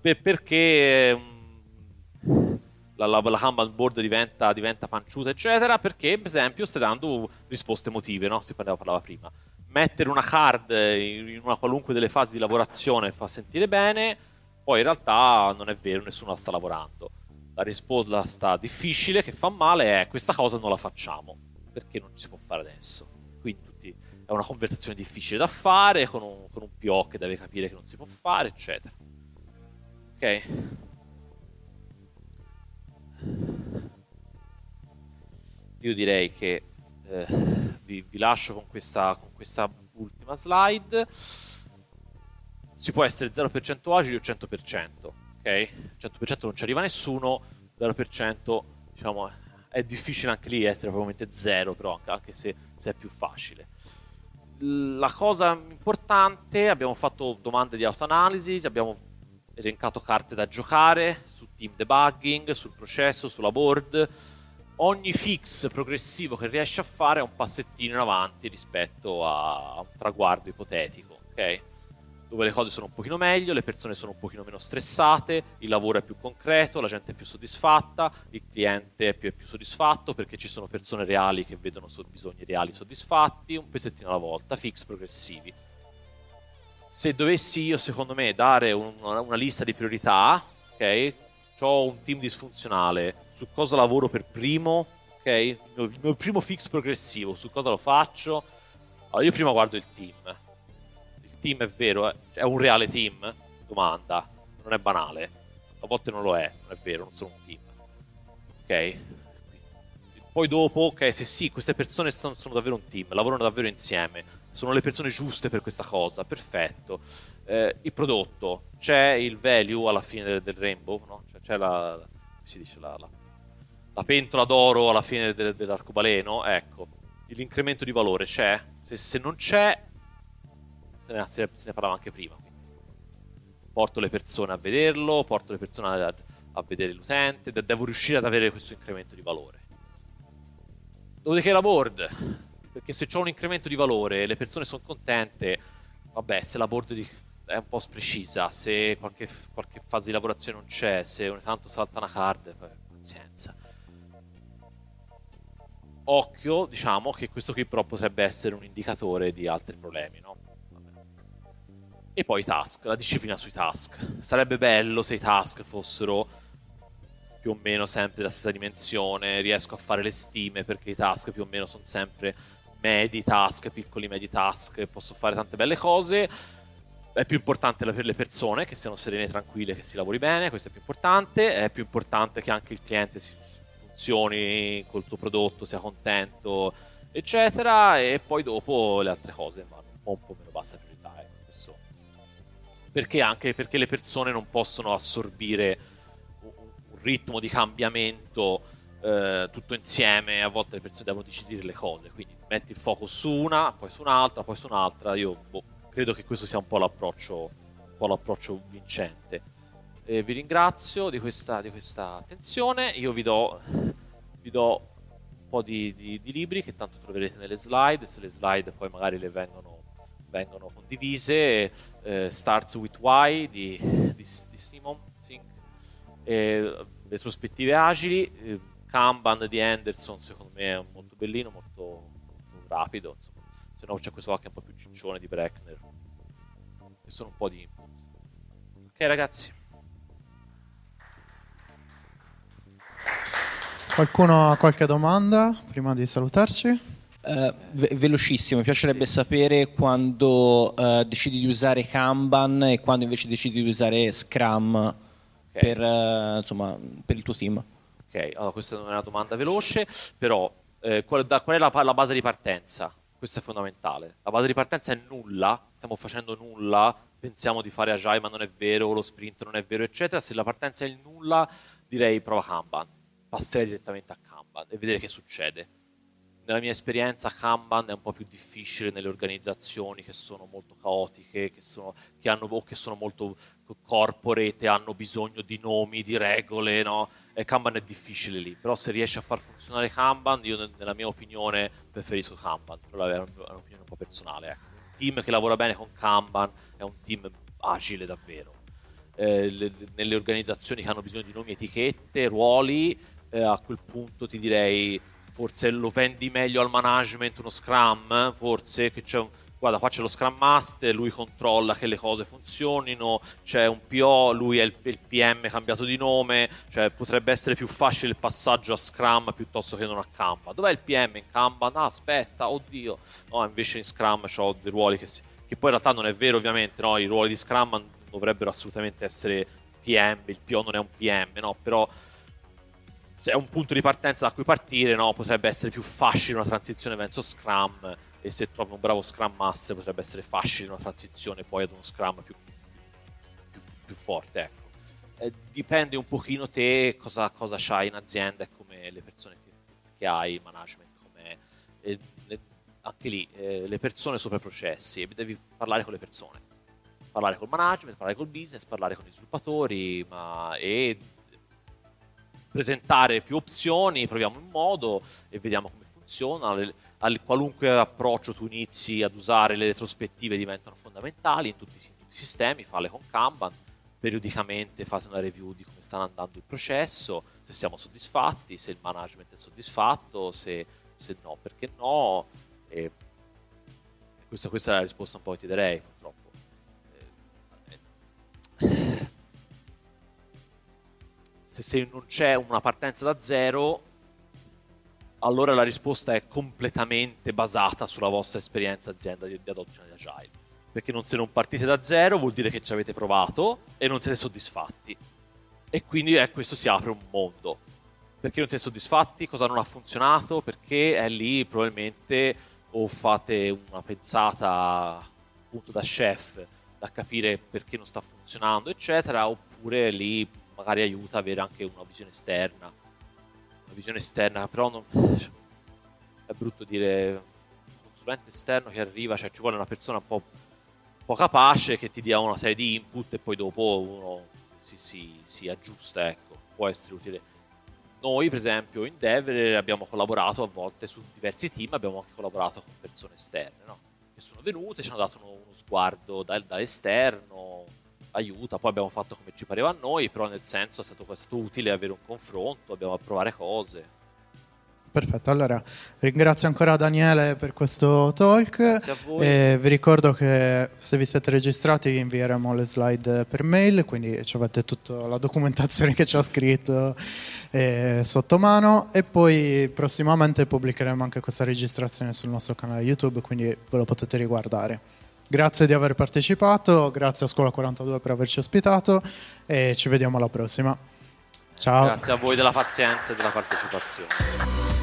Per, perché um, la, la, la Kanban board diventa, diventa, panciuta, eccetera? Perché, per esempio, stai dando risposte emotive, no? Si parlava, parlava prima. Mettere una card in una qualunque delle fasi di lavorazione fa sentire bene, poi in realtà non è vero, nessuno la sta lavorando. La risposta difficile che fa male è questa cosa non la facciamo, perché non si può fare adesso. È una conversazione difficile da fare, con un, con un PO che deve capire che non si può fare, eccetera. Ok? Io direi che eh, vi, vi, lascio con questa, con questa ultima slide. Si può essere 0% agili o 100%, ok? 100% non ci arriva nessuno, 0% diciamo è difficile anche lì essere probabilmente 0, però anche se, se è più facile la cosa importante, abbiamo fatto domande di autoanalisi, abbiamo elencato carte da giocare su team debugging, sul processo, sulla board. Ogni fix progressivo che riesci a fare è un passettino in avanti rispetto a un traguardo ipotetico, ok? Dove le cose sono un pochino meglio, le persone sono un pochino meno stressate, il lavoro è più concreto, la gente è più soddisfatta, il cliente è più, è più soddisfatto perché ci sono persone reali che vedono bisogni reali soddisfatti, un pezzettino alla volta, fix progressivi se dovessi io, secondo me, dare un, una lista di priorità, ok? Ho un team disfunzionale, su cosa lavoro per primo, ok? Il mio, il mio primo fix progressivo, su cosa lo faccio? Allora, io prima guardo il team. Team è vero, è, è un reale team? Domanda. Non è banale. A volte non lo è, non è vero, non sono un team. Ok? Poi dopo, ok, se sì, queste persone sono, sono davvero un team, lavorano davvero insieme, sono le persone giuste per questa cosa, perfetto. Eh, il prodotto, c'è il value alla fine del, del rainbow, no? cioè, c'è la, si dice, la, la, la, pentola d'oro alla fine del, dell'arcobaleno, ecco, l'incremento di valore c'è, se, se non c'è, se ne, se ne, parlava anche prima. Quindi. Porto le persone a vederlo, porto le persone a, a vedere l'utente, devo riuscire ad avere questo incremento di valore. Dopodiché la board, perché se ho un incremento di valore e le persone sono contente, vabbè, se la board di... è un po' sprecisa, se qualche, qualche, fase di lavorazione non c'è, se ogni tanto salta una card, pazienza. Occhio, diciamo che questo qui però potrebbe essere un indicatore di altri problemi, no? E poi i task, la disciplina sui task. Sarebbe bello se i task fossero più o meno sempre della stessa dimensione, riesco a fare le stime perché i task più o meno sono sempre medi task, piccoli medi task, posso fare tante belle cose. È più importante per le persone che siano serene e tranquille, che si lavori bene, questo è più importante. È più importante che anche il cliente funzioni col suo prodotto, sia contento, eccetera. E poi dopo le altre cose vanno un po', meno. Ecco, perché anche perché le persone non possono assorbire un, un ritmo di cambiamento eh, tutto insieme, a volte le persone devono decidere le cose, quindi metti il focus su una, poi su un'altra, poi su un'altra, io boh, credo che questo sia un po' l'approccio, un po l'approccio vincente. Eh, vi ringrazio di questa, di questa, attenzione, io vi do, vi do un po' di, di, di, libri che tanto troverete nelle slide, se le slide poi magari le vengono, vengono condivise, eh, Starts with Why di, di, di Simon Sink, retrospettive agili, eh, Kanban di Anderson secondo me è molto bellino, molto, molto rapido, insomma. se no c'è questo anche un po' più ciccione di Breckner, che sono un po' di input. Ok ragazzi. Qualcuno ha qualche domanda prima di salutarci? Uh, ve- velocissimo, mi piacerebbe sì. sapere quando uh, decidi di usare Kanban e quando invece decidi di usare Scrum okay. per, uh, insomma, per, il tuo team. Ok, allora questa non è una domanda veloce, però eh, qual, da, qual, è la, la, base di partenza? Questo è fondamentale. La base di partenza è nulla, stiamo facendo nulla, pensiamo di fare agile ma non è vero, lo sprint non è vero, eccetera. Se la partenza è il nulla, direi prova Kanban, passerei direttamente a Kanban e vedere che succede nella mia esperienza Kanban è un po' più difficile nelle organizzazioni che sono molto caotiche, che sono, che hanno, o che sono molto corporate, hanno bisogno di nomi, di regole, no? E Kanban è difficile lì, però se riesci a far funzionare Kanban, io nella mia opinione preferisco Kanban, però è un'opinione un po' personale. Ecco. Un team che lavora bene con Kanban è un team agile davvero. Eh, le, nelle organizzazioni che hanno bisogno di nomi, etichette, ruoli, eh, a quel punto ti direi forse lo vendi meglio al management uno Scrum, forse che c'è un guarda qua c'è lo Scrum Master, lui controlla che le cose funzionino, c'è un PO, lui è il, il, PM cambiato di nome, cioè potrebbe essere più facile il passaggio a Scrum piuttosto che non a Kanban. Dov'è il PM in Kanban? Ah, aspetta, oddio. No, invece in Scrum ho dei ruoli che, si... che poi in realtà non è vero ovviamente, no? i ruoli di Scrum dovrebbero assolutamente essere PM, il PO non è un PM, no? però se è un punto di partenza da cui partire, no? potrebbe essere più facile una transizione verso Scrum e se trovi un bravo Scrum Master potrebbe essere facile una transizione poi ad uno Scrum più, più, più forte. Ecco. Eh, dipende un pochino te cosa, cosa c'hai in azienda e come le persone che, che hai, management, come, anche lì eh, le persone sopra i processi, devi parlare con le persone, parlare col management, parlare col business, parlare con gli sviluppatori ma, e presentare più opzioni, proviamo un modo e vediamo come funziona. Le, al, qualunque approccio tu inizi ad usare, le retrospettive diventano fondamentali in tutti, in tutti i sistemi, fale con Kanban, periodicamente fate una review di come sta andando il processo, se siamo soddisfatti, se il management è soddisfatto, se, se no, perché no. Questa, questa, è la risposta un po' che ti darei, purtroppo. Se, se non c'è una partenza da zero, allora la risposta è completamente basata sulla vostra esperienza azienda di, di adozione di Agile. Perché non, se non partite da zero vuol dire che ci avete provato e non siete soddisfatti. E quindi eh, questo si apre un mondo. Perché non siete soddisfatti? Cosa non ha funzionato? Perché è lì probabilmente o fate una pensata appunto da chef da capire perché non sta funzionando, eccetera, oppure lì magari aiuta avere anche una visione esterna. Una visione esterna, però non... è brutto dire consulente esterno che arriva, cioè ci vuole una persona un po', un po capace che ti dia una serie di input e poi dopo uno si, si, si aggiusta, ecco, può essere utile. Noi, per esempio, in Dev abbiamo collaborato a volte su diversi team, abbiamo anche collaborato con persone esterne, no? Che sono venute, ci hanno dato uno, uno sguardo da, dall'esterno, aiuta, poi abbiamo fatto come ci pareva a noi, però nel senso è stato, è stato utile avere un confronto, abbiamo a provare cose. Perfetto, allora ringrazio ancora Daniele per questo talk. Grazie a voi. E vi ricordo che se vi siete registrati vi invieremo le slide per mail, quindi avete tutta la documentazione che ci ha scritto eh, sotto mano e poi prossimamente pubblicheremo anche questa registrazione sul nostro canale YouTube, quindi ve lo potete riguardare. Grazie di aver partecipato, grazie a Scuola 42 per averci ospitato e ci vediamo alla prossima. Ciao. Grazie a voi della pazienza e della partecipazione.